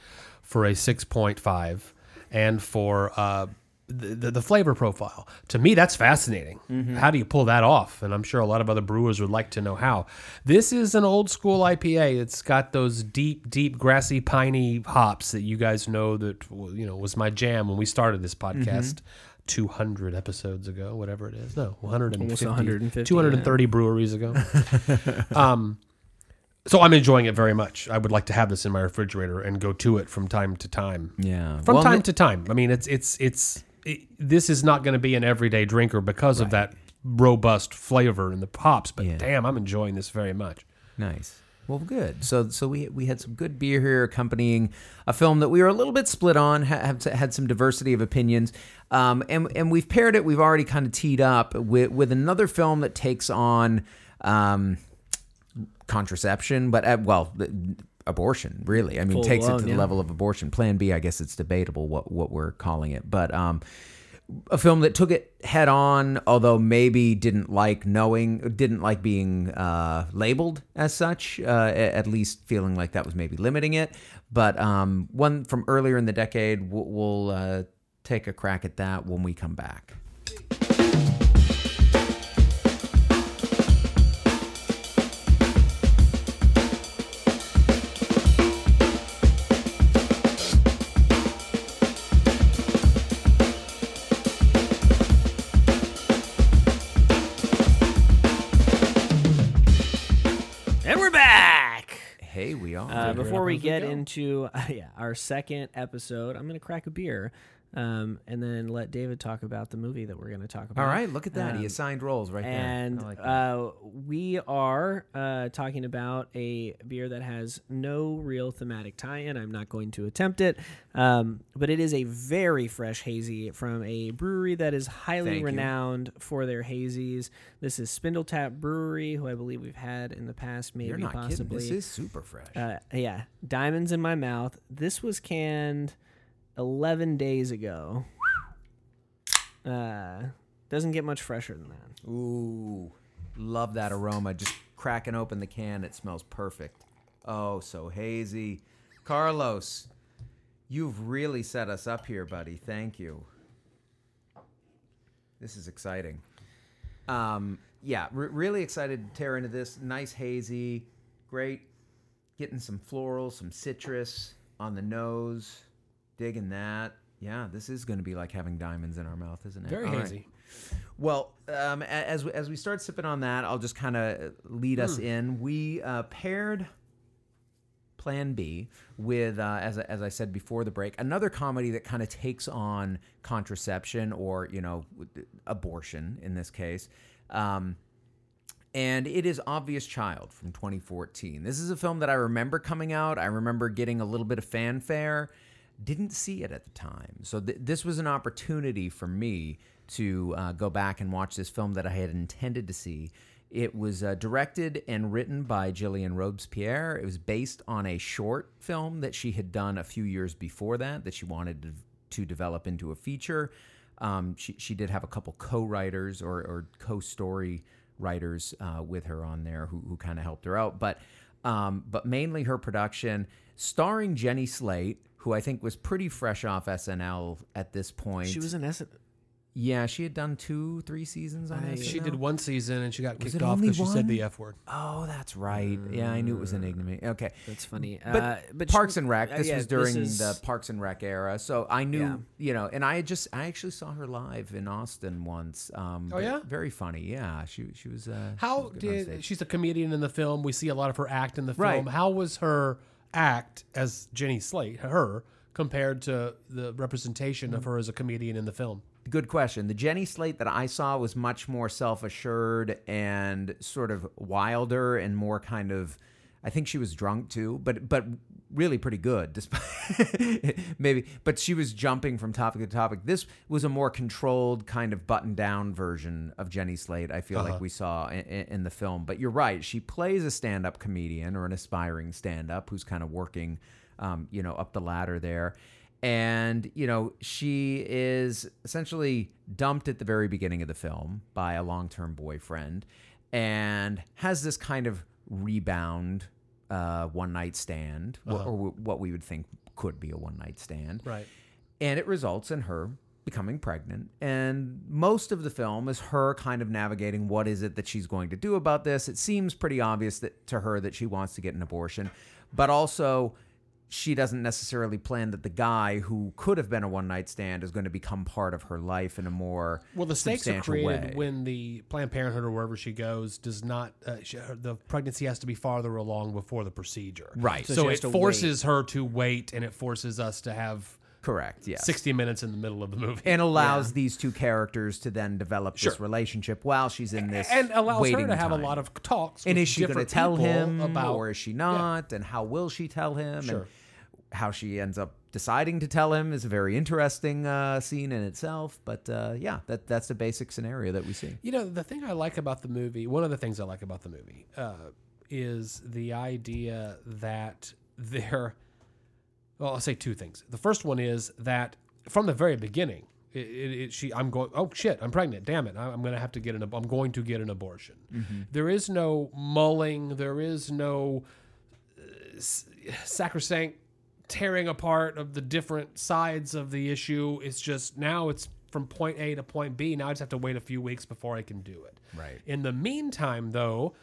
for a 6.5 and for uh, the, the, the flavor profile. To me, that's fascinating. Mm-hmm. How do you pull that off? And I'm sure a lot of other brewers would like to know how. This is an old school IPA. It's got those deep, deep, grassy, piney hops that you guys know that you know was my jam when we started this podcast. Mm-hmm. 200 episodes ago, whatever it is. No, 150. 150, 230 breweries ago. um, so I'm enjoying it very much. I would like to have this in my refrigerator and go to it from time to time. Yeah. From Well, time to time. I mean, it's it's it's it, this is not going to be an everyday drinker because of that robust flavor in the pops. But Yeah. damn, I'm enjoying this very much. Nice. Well, good. So, so we we had some good beer here accompanying a film that we were a little bit split on. Have had some diversity of opinions, um, and and we've paired it. We've already kind of teed up with with another film that takes on um, contraception, but uh, well, the- abortion. Really, I mean, Full takes it to the yeah. level of abortion. Plan B, I guess it's debatable what what we're calling it, but. Um, a film that took it head on, although maybe didn't like knowing, didn't like being uh, labeled as such. Uh, at least feeling like that was maybe limiting it. But um, one from earlier in the decade, we'll, we'll uh, take a crack at that when we come back. Hey, we are. Uh, before we get go. into yeah our second episode, I'm gonna crack a beer, um, and then let David talk about the movie that we're gonna talk about. All right, look at that. he Um, assigned roles right there. And like uh, we are uh, talking about a beer that has no real thematic tie-in. I'm not going to attempt it, um, but it is a very fresh hazy from a brewery that is highly Thank you. renowned for their hazies. This is Spindletap Brewery, who I believe we've had in the past, maybe possibly. kidding. This is super fresh. Uh, yeah, diamonds in my mouth. This was canned 11 days ago. Uh, doesn't get much fresher than that. Ooh, love that aroma. Just cracking open the can, it smells perfect. Oh, so hazy. Carlos, you've really set us up here, buddy. Thank you. This is exciting. Um, yeah, re- really excited to tear into this. Nice hazy, great. Getting some floral, some citrus on the nose. Digging that. Yeah, this is going to be like having diamonds in our mouth, isn't it? Very All right. hazy. Well, um, as as we start sipping on that, I'll just kind of lead us in. We uh, paired Plan B with, uh, as I- as I said before the break, another comedy that kind of takes on contraception or you know abortion in this case. Um, and it is Obvious Child from 2014. This is a film that I remember coming out. I remember getting a little bit of fanfare. Didn't see it at the time. So th- this was an opportunity for me to uh, go back and watch this film that I had intended to see. It was uh, directed and written by Gillian Robespierre. It was based on a short film that she had done a few years before that, that she wanted to, to develop into a feature. Um, she, she did have a couple co writers or, or co story writers uh, with her on there who, who kind of helped her out. But, um, but mainly her production, starring Jenny Slate, who I think was pretty fresh off SNL at this point. She was in SNL. Yeah, she had done two, three seasons on I- SNL. She did one season and she got kicked off because she said the F word. Oh, that's right. Yeah, I knew it was an ignominy. Okay. That's funny. But, uh, but she- Parks and Rec. uh, This yeah, was during is- the Parks and Rec era, so I knew, Yeah. you know, and I had just, I actually saw her live in Austin once. Um, Oh, yeah? very funny. Yeah, she she was. Uh, she How was did she's a comedian in the film? We see a lot of her act in the film. Right. How was her act as Jenny Slate, her, compared to the representation of mm. her as a comedian in the film? Good question. The Jenny Slate that I saw was much more self assured and sort of wilder and more kind of. I think she was drunk too, but but really pretty good. Despite maybe, but she was jumping from topic to topic. This was a more controlled, kind of buttoned down version of Jenny Slate. I feel like we saw in, in the film. But you're right. She plays a stand up comedian or an aspiring stand up who's kind of working, um, you know, up the ladder there and you know she is essentially dumped at the very beginning of the film by a long-term boyfriend and has this kind of rebound uh, one-night stand wh- or wh- what we would think could be a one-night stand. Right. and it results in her becoming pregnant. And most of the film is her kind of navigating what is it that she's going to do about this. It seems pretty obvious that to her that she wants to get an abortion but also she doesn't necessarily plan that the guy who could have been a one night stand is going to become part of her life in a more Well, the stakes are created way. when the Planned Parenthood or wherever she goes does not. Uh, she, her- the pregnancy has to be farther along before the procedure. Right. So, So it forces her to wait, and it forces us to have correct yes sixty minutes in the middle of the movie. and allows these two characters to then develop Sure. this relationship while she's in this and allows her to have time. a lot of talks. and is she going to tell him about or is she not and how will she tell him Sure. and how she ends up deciding to tell him is a very interesting uh, scene in itself but uh, yeah that that's the basic scenario that we see You know, the thing I like about the movie, one of the things I like about the movie, uh, is the idea that there. Well, I'll say two things. The first one is that from the very beginning, it, it, it- she, I'm going. Oh shit, I'm pregnant. Damn it, I'm going to have to get an. I'm going to get an abortion. There is no mulling. There is no uh, sacrosanct tearing apart of the different sides of the issue. It's just now it's from point A to point B. Now I just have to wait a few weeks before I can do it. Right. In the meantime, though,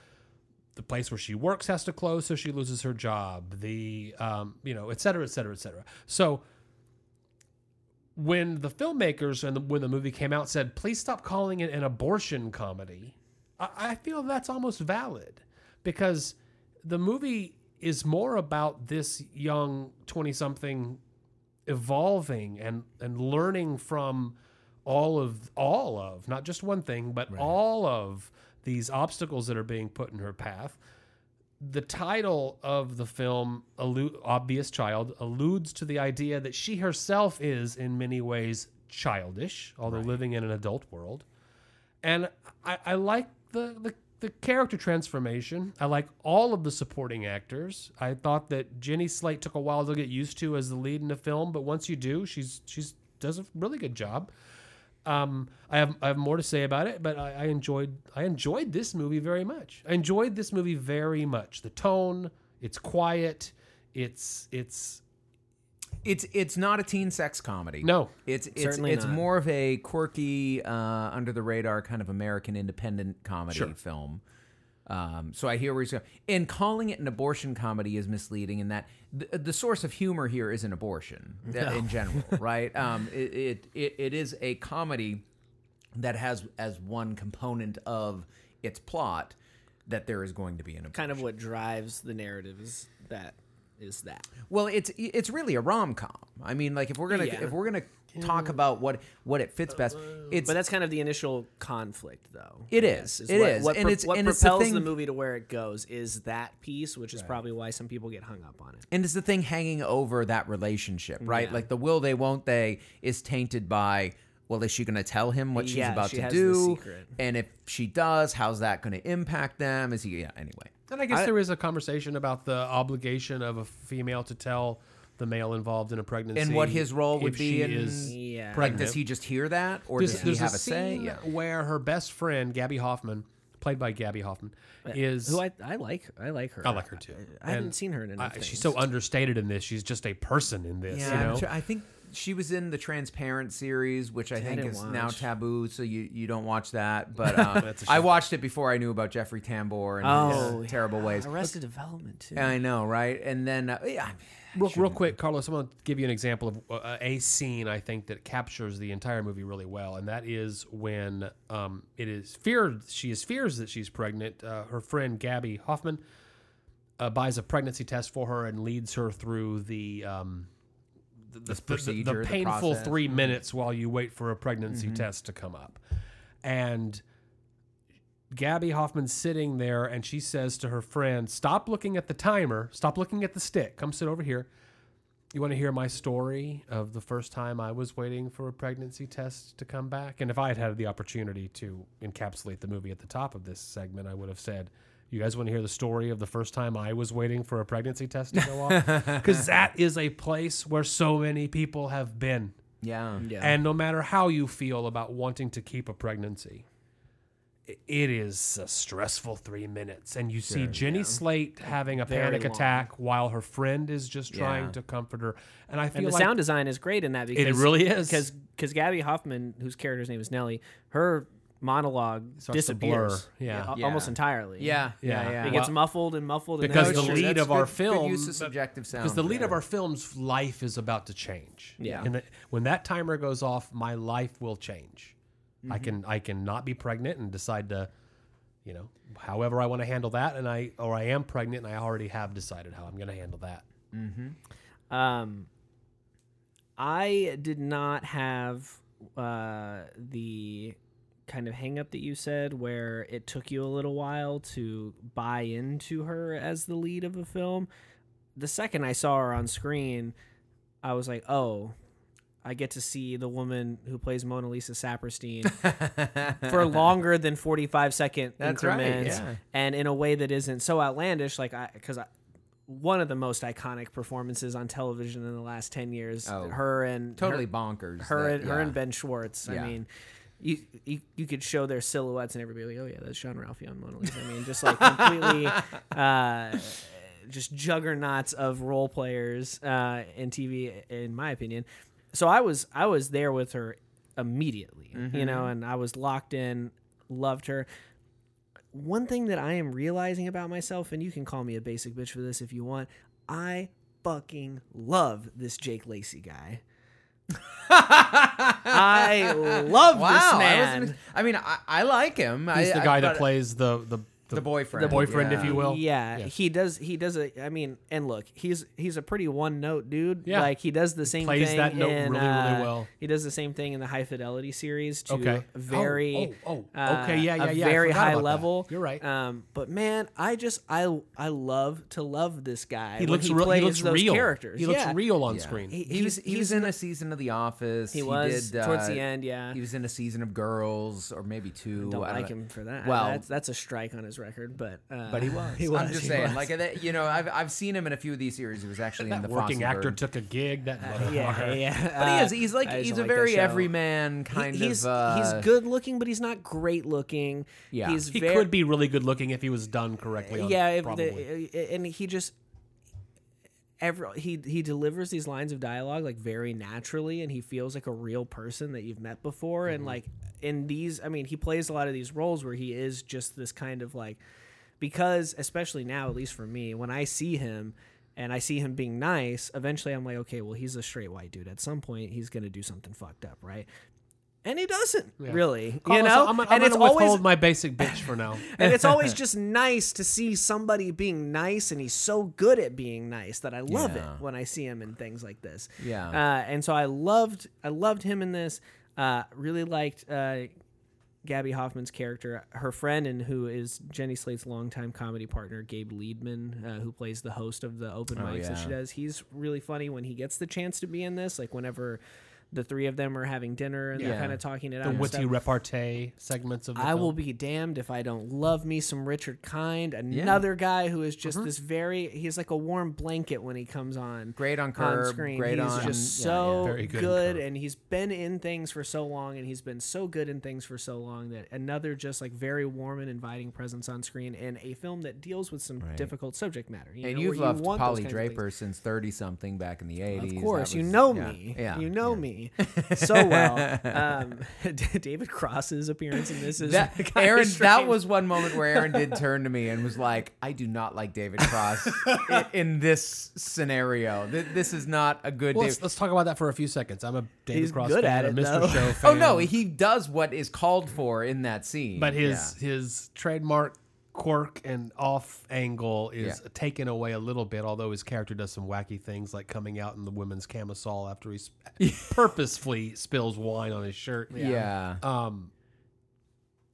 the place where she works has to close, so she loses her job. The um, you know, et cetera, et cetera, et cetera. So when the filmmakers and the, when the movie came out said, "Please stop calling it an abortion comedy," I, I feel that's almost valid because the movie is more about this young twenty-something evolving and and learning from all of all of not just one thing but all of these obstacles that are being put in her path. The title of the film allu- obvious child alludes to the idea that she herself is in many ways childish although living in an adult world. And I, I like the, the the character transformation. I like all of the supporting actors. I thought that Jenny Slate took a while to get used to as the lead in the film, but once you do, she's she's does a really good job. Um, I have I have more to say about it, but I, I enjoyed I enjoyed this movie very much. I enjoyed this movie very much. The tone, it's quiet, it's it's It's it's not a teen sex comedy. No. it's it's Certainly it's not. more of a quirky, uh, under the radar kind of American independent comedy Sure. film. Um, so I hear where he's going. And calling it an abortion comedy is misleading in that the, the source of humor here isn't abortion uh, in general, right? Um, it, it, it it is a comedy that has as one component of its plot that there is going to be an abortion. kind of what drives the narrative is that is that. Well, it's it's really a rom com. I mean, like if we're gonna Yeah. if we're gonna talk about what what it fits best. It's But that's kind of the initial conflict, though. It I is. guess, It what, is. What, And pro- it's- what and it's the propels the, thing- movie to where it goes is that piece, which is probably why some people get hung up on it. and it's the thing hanging over that relationship, right? Yeah. Like the will they won't they is tainted by well, is she going to tell him what she's Yeah, about she to has the do? secret. And if she does, how's that going to impact them? Is he yeah, anyway. And I guess there is a conversation about the obligation of a female to tell the male involved in a pregnancy And what his role would be in is Yeah. like pregnant. does he just hear that or There's, does he have a a, say? scene Yeah. where her best friend Gaby Hoffmann, played by Gaby Hoffmann, is Who I, I like. I like her. I like her too. I haven't seen her in I- anything. she's so understated in this. She's just a person in this. Yeah, you know. sure- I think she was in the Transparent series, which I think didn't is now taboo, so you, you don't watch that. But um, That's a I shame. watched it before I knew about Jeffrey Tambor and Oh, his terrible ways. Arrested Development too. I know, right? And then uh, yeah, Real, real quick, Carlos, I'm going to give you an example of uh, a scene I think that captures the entire movie really well, and that is when um, it is feared she is fears that she's pregnant. Uh, her friend Gaby Hoffmann uh, buys a pregnancy test for her and leads her through the um, the, the, the- procedure, the the painful process. Mm-hmm. three minutes while you wait for a pregnancy test to come up, and. Gaby Hoffmann's sitting there and she says to her friend, Stop looking at the timer. Stop looking at the stick. Come sit over here. You want to hear my story of the first time I was waiting for a pregnancy test to come back? And if I had had the opportunity to encapsulate the movie at the top of this segment, I would have said, You guys want to hear the story of the first time I was waiting for a pregnancy test to go off? Because that is a place where so many people have been. yeah, yeah. And no matter how you feel about wanting to keep a pregnancy, it is a stressful three minutes. And you see Jenny Slate having a Very panic long. attack while her friend is just trying Yeah. to comfort her. And I feel and the like sound design is great in that because it really is. because because Gaby Hoffmann, whose character's name is Nellie, her monologue Starts to blur. disappears. Yeah. Yeah. almost entirely. yeah, Yeah. yeah, yeah. It gets Well, muffled and muffled and because then the it's lead That's of our good- film- good use of subjective sound. because the lead of there. our film's life is about to change. Yeah. And that when that timer goes off, my life will change. I Mm-hmm. can I can not be pregnant and decide to, you know, however I want to handle that, and I or I am pregnant and I already have decided how I'm going to handle that. Mm-hmm. Um, I did not have uh, the kind of hang up that you said where it took you a little while to buy into her as the lead of a film. The second I saw her on screen, I was like, oh, I get to see the woman who plays Mona Lisa Saperstein for longer than 45 second That's right, yeah. and in a way that isn't so outlandish like I cuz I one of the most iconic performances on television in the last 10 years Oh, her and totally her, bonkers. her that- and her and Ben Schwartz I mean you, you you could show their silhouettes and everybody like oh yeah that's Jean-Ralphio on Mona Lisa I mean just like completely uh just juggernauts of role players uh, in TV, in my opinion. So I was I was there with her immediately, you know, and I was locked in, loved her. One thing that I am realizing about myself, and you can call me a basic bitch for this if you want, I fucking love this Jake Lacy guy. I love Wow, this man. wasn't- I mean, I, I like him. He's I, the guy I, that plays the the the boyfriend. The boyfriend, if you will. Yeah, Yes. he does. He does a. I mean, and look, he's he's a pretty one note dude. Yeah. like he does the same plays thing. Plays that note in, really, really uh, well. He does the same thing in the High Fidelity series to Okay. very. Oh, oh, oh, uh, okay, yeah, yeah, a yeah, Very high about that. level. You're right. Um, but man, I just I I love to love this guy. He looks he real. plays He looks those real. characters. He looks yeah. real on Yeah. screen. He- He was he's- he was in n- a season of The Office. He was did, towards uh, the end. Yeah, He was in a season of Girls, or maybe two. don't like him for that. Well- that's, that's a strike on his record. But uh, But he was. He was. I'm just he saying, was. like that. You know, I've I've seen him in a few of these series. He was actually in the working Fosse actor Bird. took a gig. That yeah, yeah. But he Uh, is. He's like I he's a like very everyman kind He- he's, of. Uh, he's good looking, but he's not great looking. Yeah. he's He very, could be really good looking if he was done correctly. On, yeah, if probably. the, and he just every he he delivers these lines of dialogue like very naturally, and he feels like a real person that you've met before. Mm-hmm. And like in these, I mean, he plays a lot of these roles where he is just this kind of like because especially now, at least for me, when I see him. And I see him being nice. Eventually, I'm like, okay, well, he's a straight white dude. At some point, he's gonna do something fucked up, right? And he doesn't Yeah. really. Call you us- know, I'm, I'm and it's always my basic bitch for now. and it's always just nice to see somebody being nice, and he's so good at being nice that I love Yeah. it when I see him in things like this. Yeah. uh, and so I loved I loved him in this. Uh, really liked uh, Gaby Hoffmann's character, her friend, and who is Jenny Slate's longtime comedy partner, Gabe Liedman, uh, who plays the host of the open Oh, mics that she does. He's really funny when he gets the chance to be in this. Like whenever the three of them are having dinner and they're Yeah. kind of talking it out. The and witty stuff. repartee segments of the I film. will be damned if I don't love me some Richard Kind, another guy who is just uh-huh. this very he's like a warm blanket when he comes on. Great on on Curb, screen. great he's on- just yeah, so yeah. Very good good, in Curb. and he's been in things for so long and he's been so good in things for so long that another just like very warm and inviting presence on screen in a film that deals with some difficult subject matter. you and know, you've where you loved want those Polly kinds of things. Draper since 30 something back in the 80s. Of course, That you know yeah, me. Yeah. you know yeah. Me so well. Um, David Cross's appearance in this is That, kinda Aaron, that was one moment where Aaron did turn to me and was like, "I do not like David Cross in, in this scenario. Th- This is not a good." Well, David- let's, let's talk about that for a few seconds. I'm a David He's Cross good fan, at a it, Mr. though. Show oh no, he does what is called for in that scene. but his his trademark quirk and off angle is Yeah. taken away a little bit. Although his character does some wacky things, like coming out in the women's camisole after he sp- purposefully spills wine on his shirt. yeah. yeah. Um,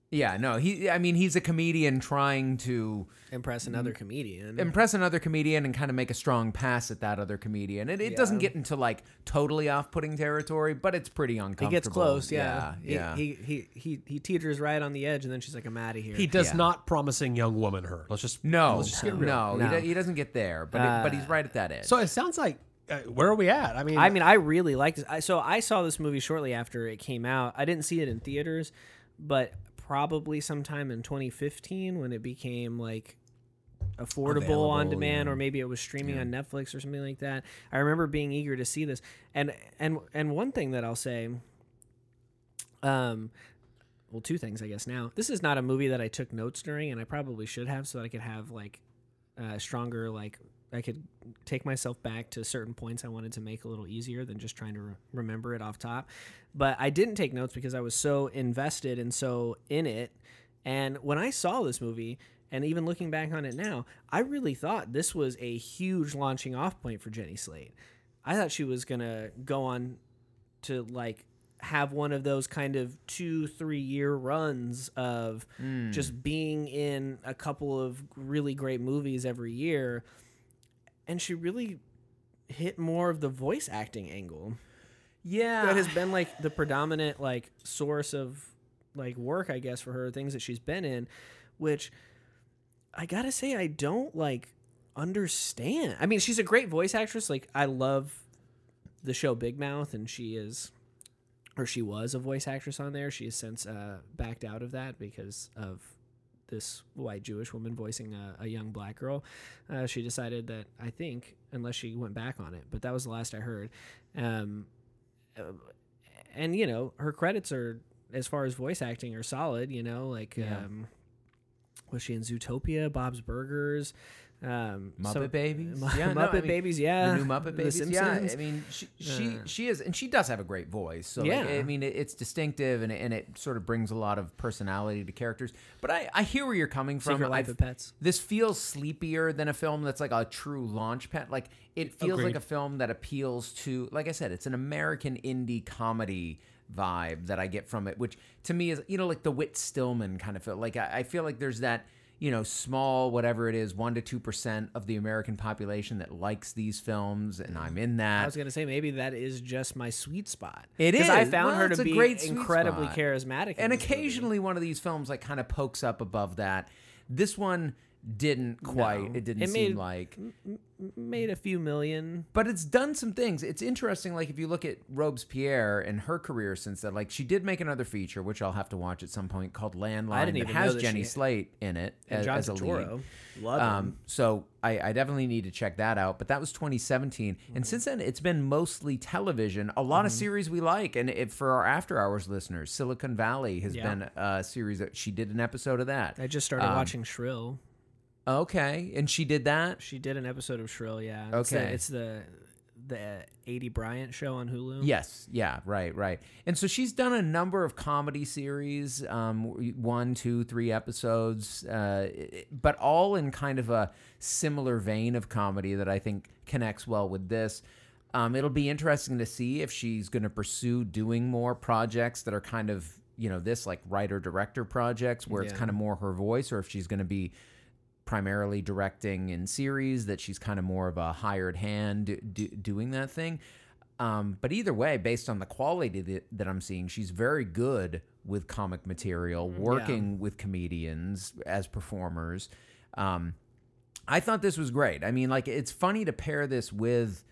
Yeah, no, he. I mean, he's a comedian trying to impress another comedian. impress another comedian and kind of make a strong pass at that other comedian. And it doesn't get into like totally off-putting territory, but it's pretty uncomfortable. he gets close, yeah. yeah, yeah. He, he, he, he, he teeters right on the edge, and then she's like, I'm out of here. he does Yeah. not promising young woman her. Let's just no, Let's just get real. no, No. He, he doesn't get there, but it, but he's right at that edge. So it sounds like uh, where are we at? I mean, I mean, I really liked this. I, so I saw this movie shortly after it came out. I didn't see it in theaters, but probably sometime in 2015 when it became like affordable Available, on demand yeah. or maybe it was streaming on Netflix or something like that. I remember being eager to see this. And and and one thing that I'll say um well two things I guess now. This is not a movie that I took notes during and I probably should have so that I could have like uh, stronger like I could take myself back to certain points I wanted to make a little easier than just trying to re- remember it off top. But I didn't take notes because I was so invested and so in it. And when I saw this movie, and even looking back on it now, I really thought this was a huge launching off point for Jenny Slate. I thought she was gonna go on to like have one of those kind of two three year runs of hmm. just being in a couple of really great movies every year and she really hit more of the voice acting angle. Yeah, that has been like the predominant like source of like work i guess for her things that she's been in which i gotta say i don't like understand. I mean she's a great voice actress. Like i love the show big mouth and she is or she was a voice actress on there. She has since uh, backed out of that because of this white Jewish woman voicing a, a young black girl. Uh, she decided that I think, unless she went back on it, but that was the last I heard. Um, uh, and you know, her credits are as far as voice acting are solid. You know, like Yeah. um, was she in Zootopia, Bob's Burgers, um, Muppet so- Babies, Mu- yeah, no, Muppet I mean, Babies, yeah, the new Muppet The Babies. Yeah, I mean, she she, Uh. she is, and she does have a great voice. So like, Yeah. I mean, it, it's distinctive and it, and it sort of brings a lot of personality to characters. But I I hear where you're coming from. Secret Life I've- of Pets. This feels sleepier than a film that's like a true launch pad. Like it feels like a film that appeals to, like I said, it's an American indie comedy vibe that I get from it, which to me is, you know, like the Whit Stillman kind of feel. Like I, I feel like there's that, you know, small whatever it is, one to two percent of the American population that likes these films, and mm. I'm in that. I was gonna say maybe that is just my sweet spot. It is. I found Well, her to be great incredibly spot. charismatic, and this movie. occasionally one of these films like kind of pokes up above that. This one didn't quite. No. It didn't It seem made- like. made a few million. But it's done some things. It's interesting. Like if you look at Robespierre and her career since then, like she did make another feature, which I'll have to watch at some point, called Landline. I didn't even know has that Jenny she- Slate in it And as, John as a lead. Love him. Um, so I, I definitely need to check that out. But that was 2017, Mm-hmm. and since then it's been mostly television. A lot of Mm-hmm. series we like, and if for our after hours listeners, Silicon Valley has Yeah. been a series that she did an episode of that. I just started um, watching Shrill. Okay, and she did that. She did an episode of Shrill. Yeah. It's the, Okay. it's the the Aidy Bryant show on Hulu. Yes, yeah, right, right. And so she's done a number of comedy series, um, one, two, three episodes, uh, but all in kind of a similar vein of comedy that I think connects well with this. Um, it'll be interesting to see if she's going to pursue doing more projects that are kind of, you know, this like writer director projects where it's Yeah. kind of more her voice, or if she's going to be primarily directing in series that she's kind of more of a hired hand do, do, doing that thing. Um, but either way, based on the quality that, that I'm seeing, she's very good with comic material, working with comedians as performers. Um, I thought this was great. I mean, like it's funny to pair this with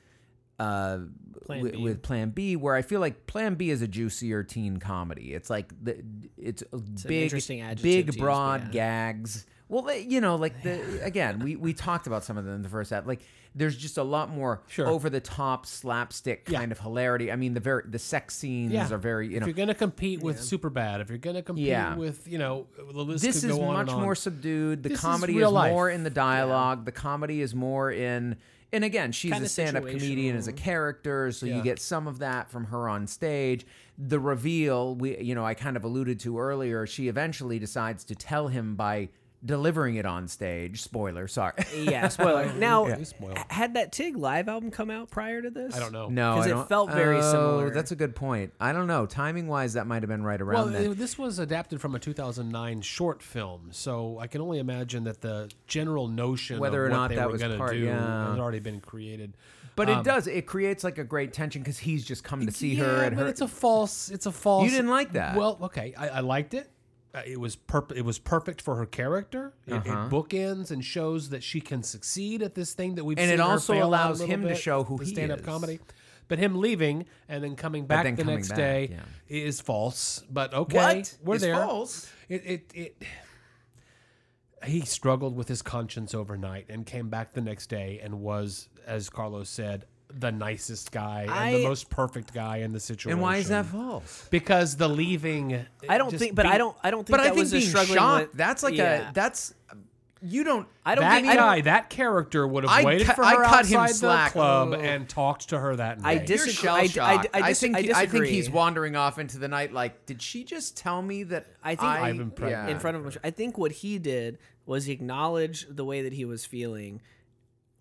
uh Plan with, with Plan B, where I feel like Plan B is a juicier teen comedy. It's like the it's, a an big, interesting adjective to big broad yeah. gags. Well, you know, like the again, we we talked about some of them in the first half. Like, there's just a lot more Sure. over the top slapstick Yeah. kind of hilarity. I mean, the very the sex scenes Yeah. are very you if you're gonna compete with Superbad, if you're gonna compete Yeah. with you know the list This could is go on much and on. more subdued. The This comedy is, real life. more in the dialogue. The comedy is more in. And again, she's Kinda a stand-up comedian as a character, so you get some of that from her on stage. The reveal, we you know, I kind of alluded to earlier. She eventually decides to tell him by delivering it on stage. Spoiler, sorry. Yeah, spoiler. Now, Yeah. Had that Tig live album come out prior to this? I don't know. No, 'Cause I it don't- felt very oh, similar. That's a good point. I don't know. Timing wise, that might have been right Well, around then. it- this was adapted from a 2009 short film, so I can only imagine that the general notion Whether of or what not they that were was going to part- do yeah. had already been created. but um, it does. It creates like a great tension because he's just come to see yeah, her and but her. it's a false. It's a false. You didn't like that? Well, okay, I, I liked it. Uh, it was perp- It was perfect for her character. It, Uh-huh. it bookends and shows that she can succeed at this thing that we've And it also allows him to show who he stand-up is. comedy. But him leaving and then coming back then the coming next back, day yeah. is false. But okay, What? we're It's there. false? It, it, it, he struggled with his conscience overnight and came back the next day and was, as Carlos said, the nicest guy and the most perfect guy in the situation. and why is that false? Because the leaving. I don't think, but beat- I don't. I don't think But that I think was a being struggling shocked, with- that's like yeah. a that's you don't. I don't That think. I guy, don't, that character would have I waited cut- for I her cut him outside the club Oh. and talked to her that night. I You're disagree- I- shell I- I- shocked. I I dis- think I he- I think he's wandering off into the night. Like, did she just tell me that I think I, I'm impregnant. in front of him. I think what he did was he acknowledged the way that he was feeling,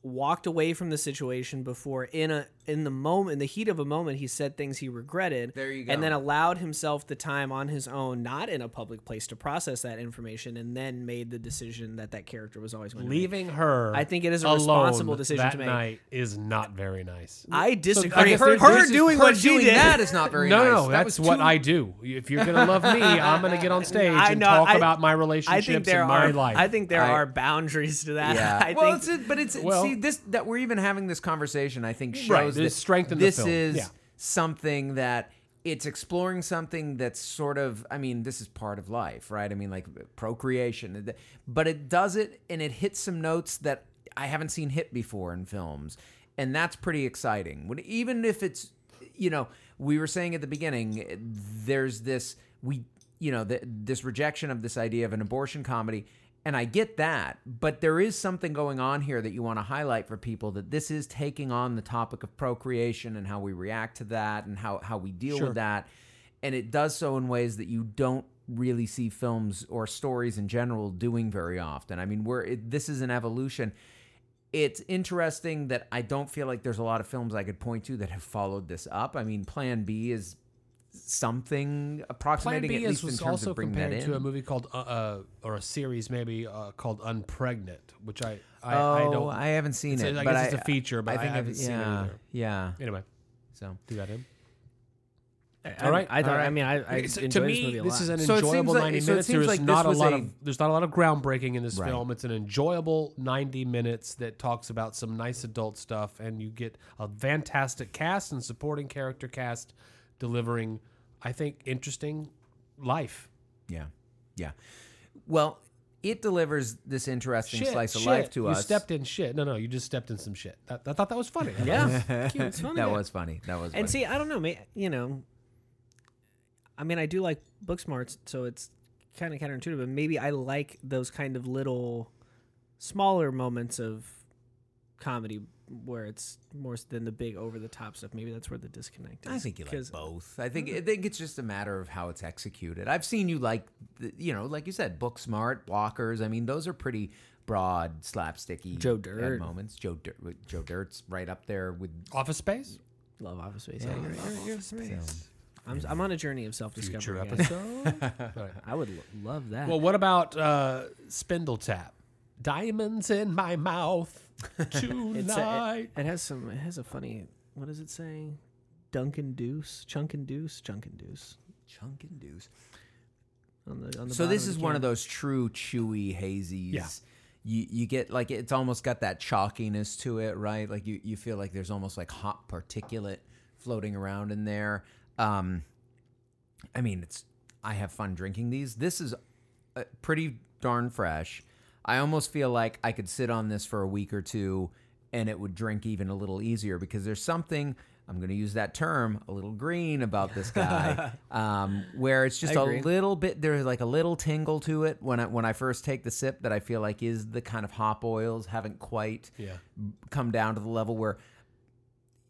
walked away from the situation before in a in the moment in the heat of a moment he said things he regretted. There you go. And then allowed himself the time on his own, not in a public place, to process that information, and then made the decision that that character was always going to make. Leaving her, I think it is a alone responsible decision that to make. night is not very nice. I disagree. I guess her her there's- doing her what she doing did. that is not very no, nice. no, That that's was what too- I do. If you're gonna love me, I'm gonna get on stage I and know, talk I- about my I relationships think there and my are. life. I think there I- are boundaries to that. Yeah. I well, think it's but it's Well- see this that we're even having this conversation. I think shows Right, that there's strength in the this film. is Yeah. something that it's exploring something that's sort of. I mean, this is part of life, right? I mean, like procreation, but it does it and it hits some notes that I haven't seen hit before in films, and that's pretty exciting. When even if it's you know we were saying at the beginning, there's this we you know the, this rejection of this idea of an abortion comedy and I get that, but there is something going on here that you want to highlight for people that this is taking on the topic of procreation and how we react to that and how, how we deal Sure. with that. And it does so in ways that you don't really see films or stories in general doing very often. I mean, we're it, this is an evolution. It's interesting that I don't feel like there's a lot of films I could point to that have followed this up. I mean, Plan B is something Plan approximating B at is least in terms also of bringing that compared in. to a movie called uh, uh, or a series maybe uh, called Unpregnant, which I I, oh, I don't. I haven't seen it. I but guess it's a feature, but I think haven't I've- seen it yeah, either. Yeah. anyway, So do that him. All right, I thought. all right. I mean, I, I so enjoyed to this me, movie a this is an So enjoyable like- ninety so minutes. There's like not a lot a- of there's not a lot of groundbreaking in this Right. film. It's an enjoyable ninety minutes that talks about some nice adult stuff, and you get a fantastic cast and supporting character cast delivering, I think, interesting life. yeah, yeah. Well, it delivers this interesting Shit, slice of shit. life to you us. stepped in shit. No, no, you just stepped in some shit. That, I thought that was funny. yeah, Cute. It's funny. that was funny. That was. And funny. see, I don't know, ma- you know, I mean, I do like book smarts, so it's kind of counterintuitive, but maybe I like those kind of little, smaller moments of comedy where it's more than the big over the top stuff. Maybe that's where the disconnect is. I think you like 'Cause- both. I think I think it's just a matter of how it's executed. I've seen you like, the, you know, like you said, Booksmart blockers. I mean, those are pretty broad, slapsticky Joe Dirt. moments. Joe Dirt, Joe Dirt's right up there with. Office Space. Love Office Space. Yeah, you're, you're, you're, you're- I'm, I'm on a journey of self Future discovery. episode. Right. I would lo- love that. Well, what about uh, Spindletap? Diamonds in my mouth it's a, tonight. it, it has some. It has a funny. What does it say? Dunkin' Deuce, Chunkin' Deuce, Chunkin' Deuce. Chunkin' and deuce. On the, on the So bottom this the is one of those true chewy hazies. Yeah. You you get like it's almost got that chalkiness to it, right? Like you, you feel like there's almost like hot particulate floating around in there. Um, I mean, it's I have fun drinking these. This is uh, pretty darn fresh. I almost feel like I could sit on this for a week or two and it would drink even a little easier because there's something I'm going to use that term a little green about this guy, um, where it's just a little bit there's like a little tingle to it when I when I first take the sip that I feel like is the kind of hop oils haven't quite Yeah. come down to the level where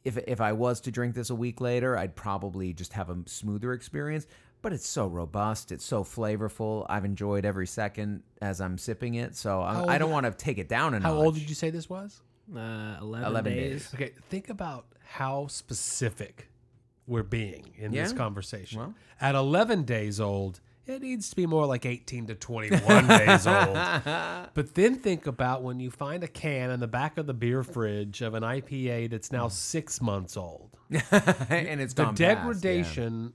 if if I was to drink this a week later, I'd probably just have a smoother experience. But it's so robust, it's so flavorful. I've enjoyed every second as I'm sipping it, so I, old- I don't want to take it down a How notch. old did you say this was? uh, 11, 11 days. days. Okay, think about how specific we're being in this conversation. Well. At 11 days old, it needs to be more like 18 to 21 days old. But then think about when you find a can in the back of the beer fridge of an IPA that's now six months old. and it's The gone past, yeah.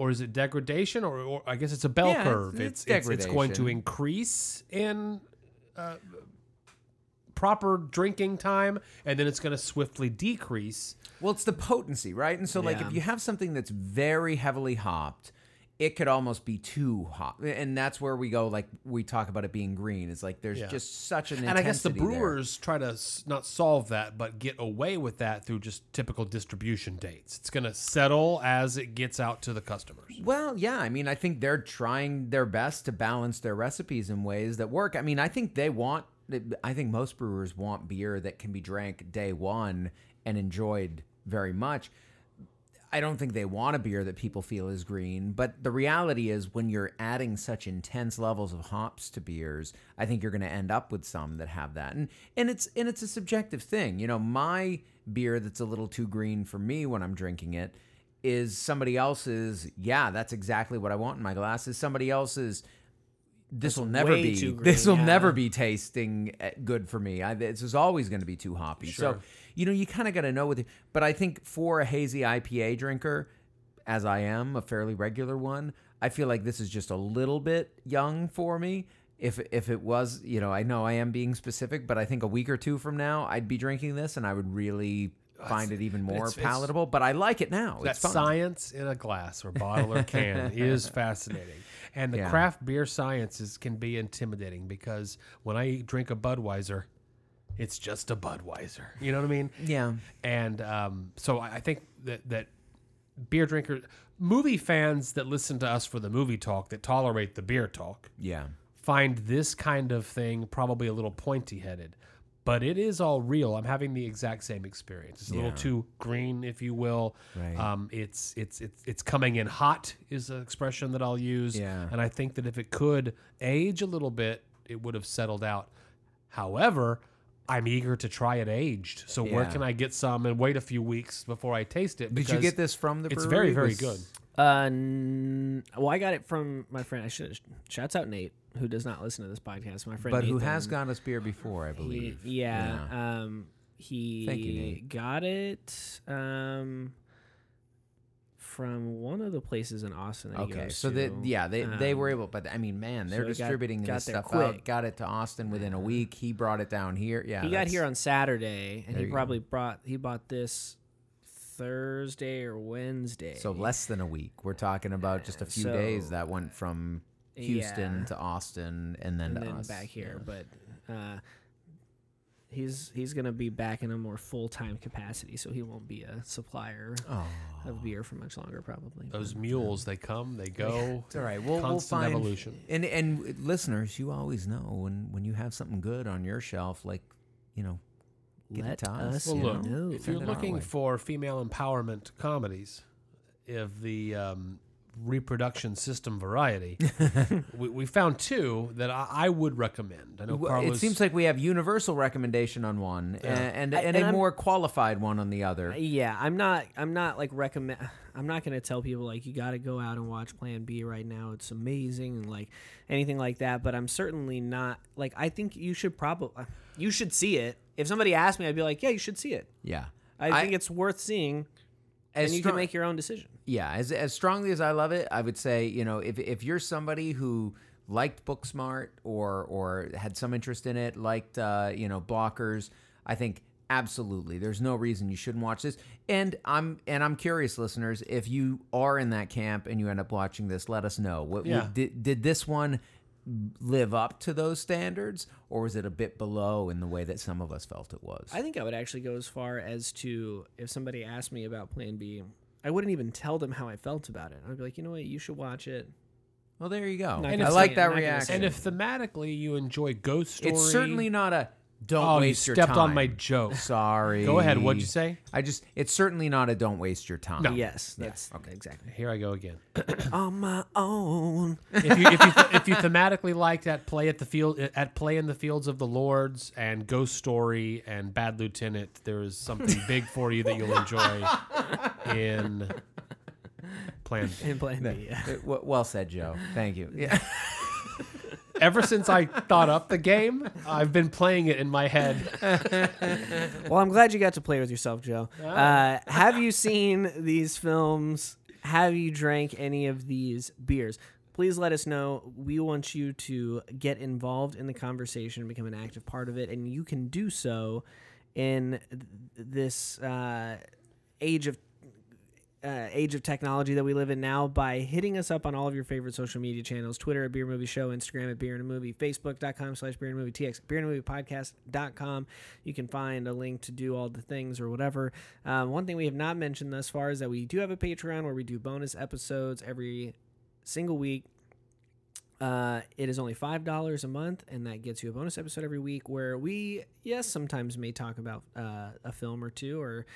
Or is it degradation, or, or I guess it's a bell Yeah, curve. it's It's, it's, it's going to increase in uh, proper drinking time, and then it's going to swiftly decrease. Well, it's the potency, right? And so, like, Yeah. if you have something that's very heavily hopped, it could almost be too hot, and that's where we go. Like we talk about it being green. It's like there's Yeah. just such an And I guess the intensity there. brewers try to not solve that, but get away with that through just typical distribution dates. It's going to settle as it gets out to the customers. Well, yeah. I mean, I think they're trying their best to balance their recipes in ways that work. I mean, I think they want, I think most brewers want beer that can be drank day one and enjoyed very much. I don't think they want a beer that people feel is green, but the reality is when you're adding such intense levels of hops to beers, I think you're going to end up with some that have that. And and it's and it's a subjective thing. You know, my beer that's a little too green for me when I'm drinking it is somebody else's, yeah, that's exactly what I want in my glass. Is somebody else's this will never be this will yeah. never be tasting uh, good for me. I, this is always going to be too hoppy. So you know you kind of got to know with it. But I think for a hazy IPA drinker, as I am a fairly regular one, I feel like this is just a little bit young for me. If if it was, you know, I know I am being specific, but I think a week or two from now, I'd be drinking this and I would really find it even more it's- it's- palatable. But I like it now. That it's science in a glass or bottle or can is fascinating. And the Yeah. craft beer sciences can be intimidating because when I drink a Budweiser, it's just a Budweiser. You know what I mean? Yeah. And um, so I I think that that beer drinkers, movie fans that listen to us for the movie talk, that tolerate the beer talk, Yeah. find this kind of thing probably a little pointy headed. But it is all real. I'm having the exact same experience. It's a little too green, if you will. Right. Um, it's it's it's it's coming in hot is an expression that I'll use. Yeah. And I think that if it could age a little bit, it would have settled out. However, I'm eager to try it aged. So where can I get some and wait a few weeks before I taste it? Did you get this from the Brewery? It's very very good. Uh, n- well, I got it from my friend. I should shouts out Nate, who does not listen to this podcast. My friend, But who has got us beer before, I he- believe. yeah, Um, he Thank you, Nate. got it. Um, from one of the places in Austin. That Okay, so to. they, yeah, they they were Um, able, but I mean, man, they're so distributing got this there stuff out. quick. Got it to Austin within a week. He brought it down here. Yeah, he got here on Saturday, and he you go. probably brought he bought this Thursday or Wednesday. So less than a week. We're talking about just a few So- days that went from Houston Yeah. to Austin and then and to then us. back here, Yeah. but uh, he's he's gonna be back in a more full time capacity, so he won't be a supplier Oh, of beer for much longer, probably. Those mules, they come, they go. it's all right. We'll, we'll find evolution. And and listeners, you always know when when you have something good on your shelf, like you know, Get it let to us. us Well, you look, know. if you're Send it our looking for female empowerment comedies if the um, reproduction system variety, we, we found two that I, I would recommend. I know Well, Carlos. it seems like we have universal recommendation on one and and, I- and, and a I'm- more qualified one on the other. Uh, yeah, I'm not. I'm not like recommend. I'm not gonna tell people like you got to go out and watch Plan B right now. It's amazing and like anything like that. But I'm certainly not like. I think you should probably uh, you should see it. If somebody asked me, I'd be like, yeah, you should see it. yeah, I, think it's worth seeing, and you strong- can make your own decision. Yeah as as strongly as I love it. I would say you know if if you're somebody who liked Booksmart or or had some interest in it, liked uh, you know blockers, I think absolutely there's no reason you shouldn't watch this. And I'm and I'm curious, listeners, if you are in that camp and you end up watching this, let us know. What, Yeah. did did this one live up to those standards, or was it a bit below in the way that some of us felt it was? I think I would actually go as far as to if somebody asked me about Plan B, I wouldn't even tell them how I felt about it. I'd be like, you know what, you should watch it. well, there you go. Not I gonna like say- that not gonna reaction. and if thematically you enjoy Ghost Story, it's certainly not a don't oh, you waste your time. stepped on my joke. Sorry. Go ahead. What'd you say? I just it's certainly not a don't waste your time. No. Yes, that's okay. Exactly. Here I go again. On my own. if you if you if you thematically liked at play at the field at play in the fields of the lords and ghost story and bad lieutenant there is something big for you that you'll enjoy in plan B. In Plan B. Yeah. Uh, w- Well said, Joe. Thank you. Yeah. ever since i thought up the game i've been playing it in my head Well, I'm glad you got to play with yourself, Joe. Uh, have you seen these films? Have you drank any of these beers? Please let us know. We want you to get involved in the conversation, become an active part of it, and you can do so in th- this uh, age of uh, age of technology that we live in now by hitting us up on all of your favorite social media channels Twitter at Beer Movie Show, Instagram at Beer and a Movie, Facebook.com slash Beer and Movie, TX, Beer and Movie Podcast.com. You can find a link to do all the things or whatever. Um, one thing we have not mentioned thus far is that we do have a Patreon where we do bonus episodes every single week. Uh, it is only five dollars a month, and that gets you a bonus episode every week. Where we, yes, sometimes may talk about uh, a film or two, or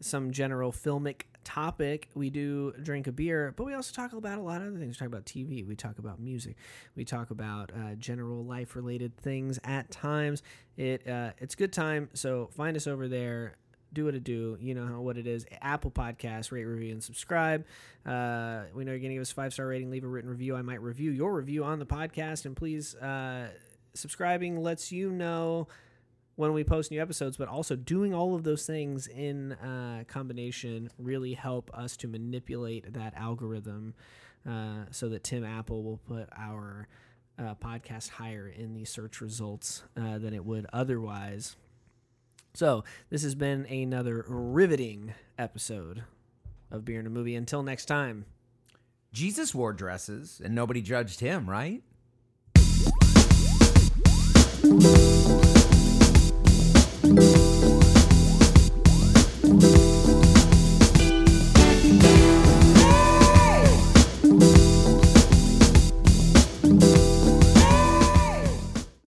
some general filmic topic. We do drink a beer, but we also talk about a lot of other things. We talk about TV. We talk about music. We talk about uh, general life related things at times. It uh, it's good time. So find us over there. Do what it do. You know what it is. Apple Podcast, rate, review, and subscribe. Uh, we know you're going to give us a five star rating. Leave a written review. I might review your review on the podcast. And please, uh, subscribing lets you know when we post new episodes, but also doing all of those things in uh, combination really help us to manipulate that algorithm uh, so that Tim Apple will put our uh, podcast higher in the search results uh, than it would otherwise. So, this has been another riveting episode of Beer and a Movie. Until next time. Jesus wore dresses and nobody judged him, right?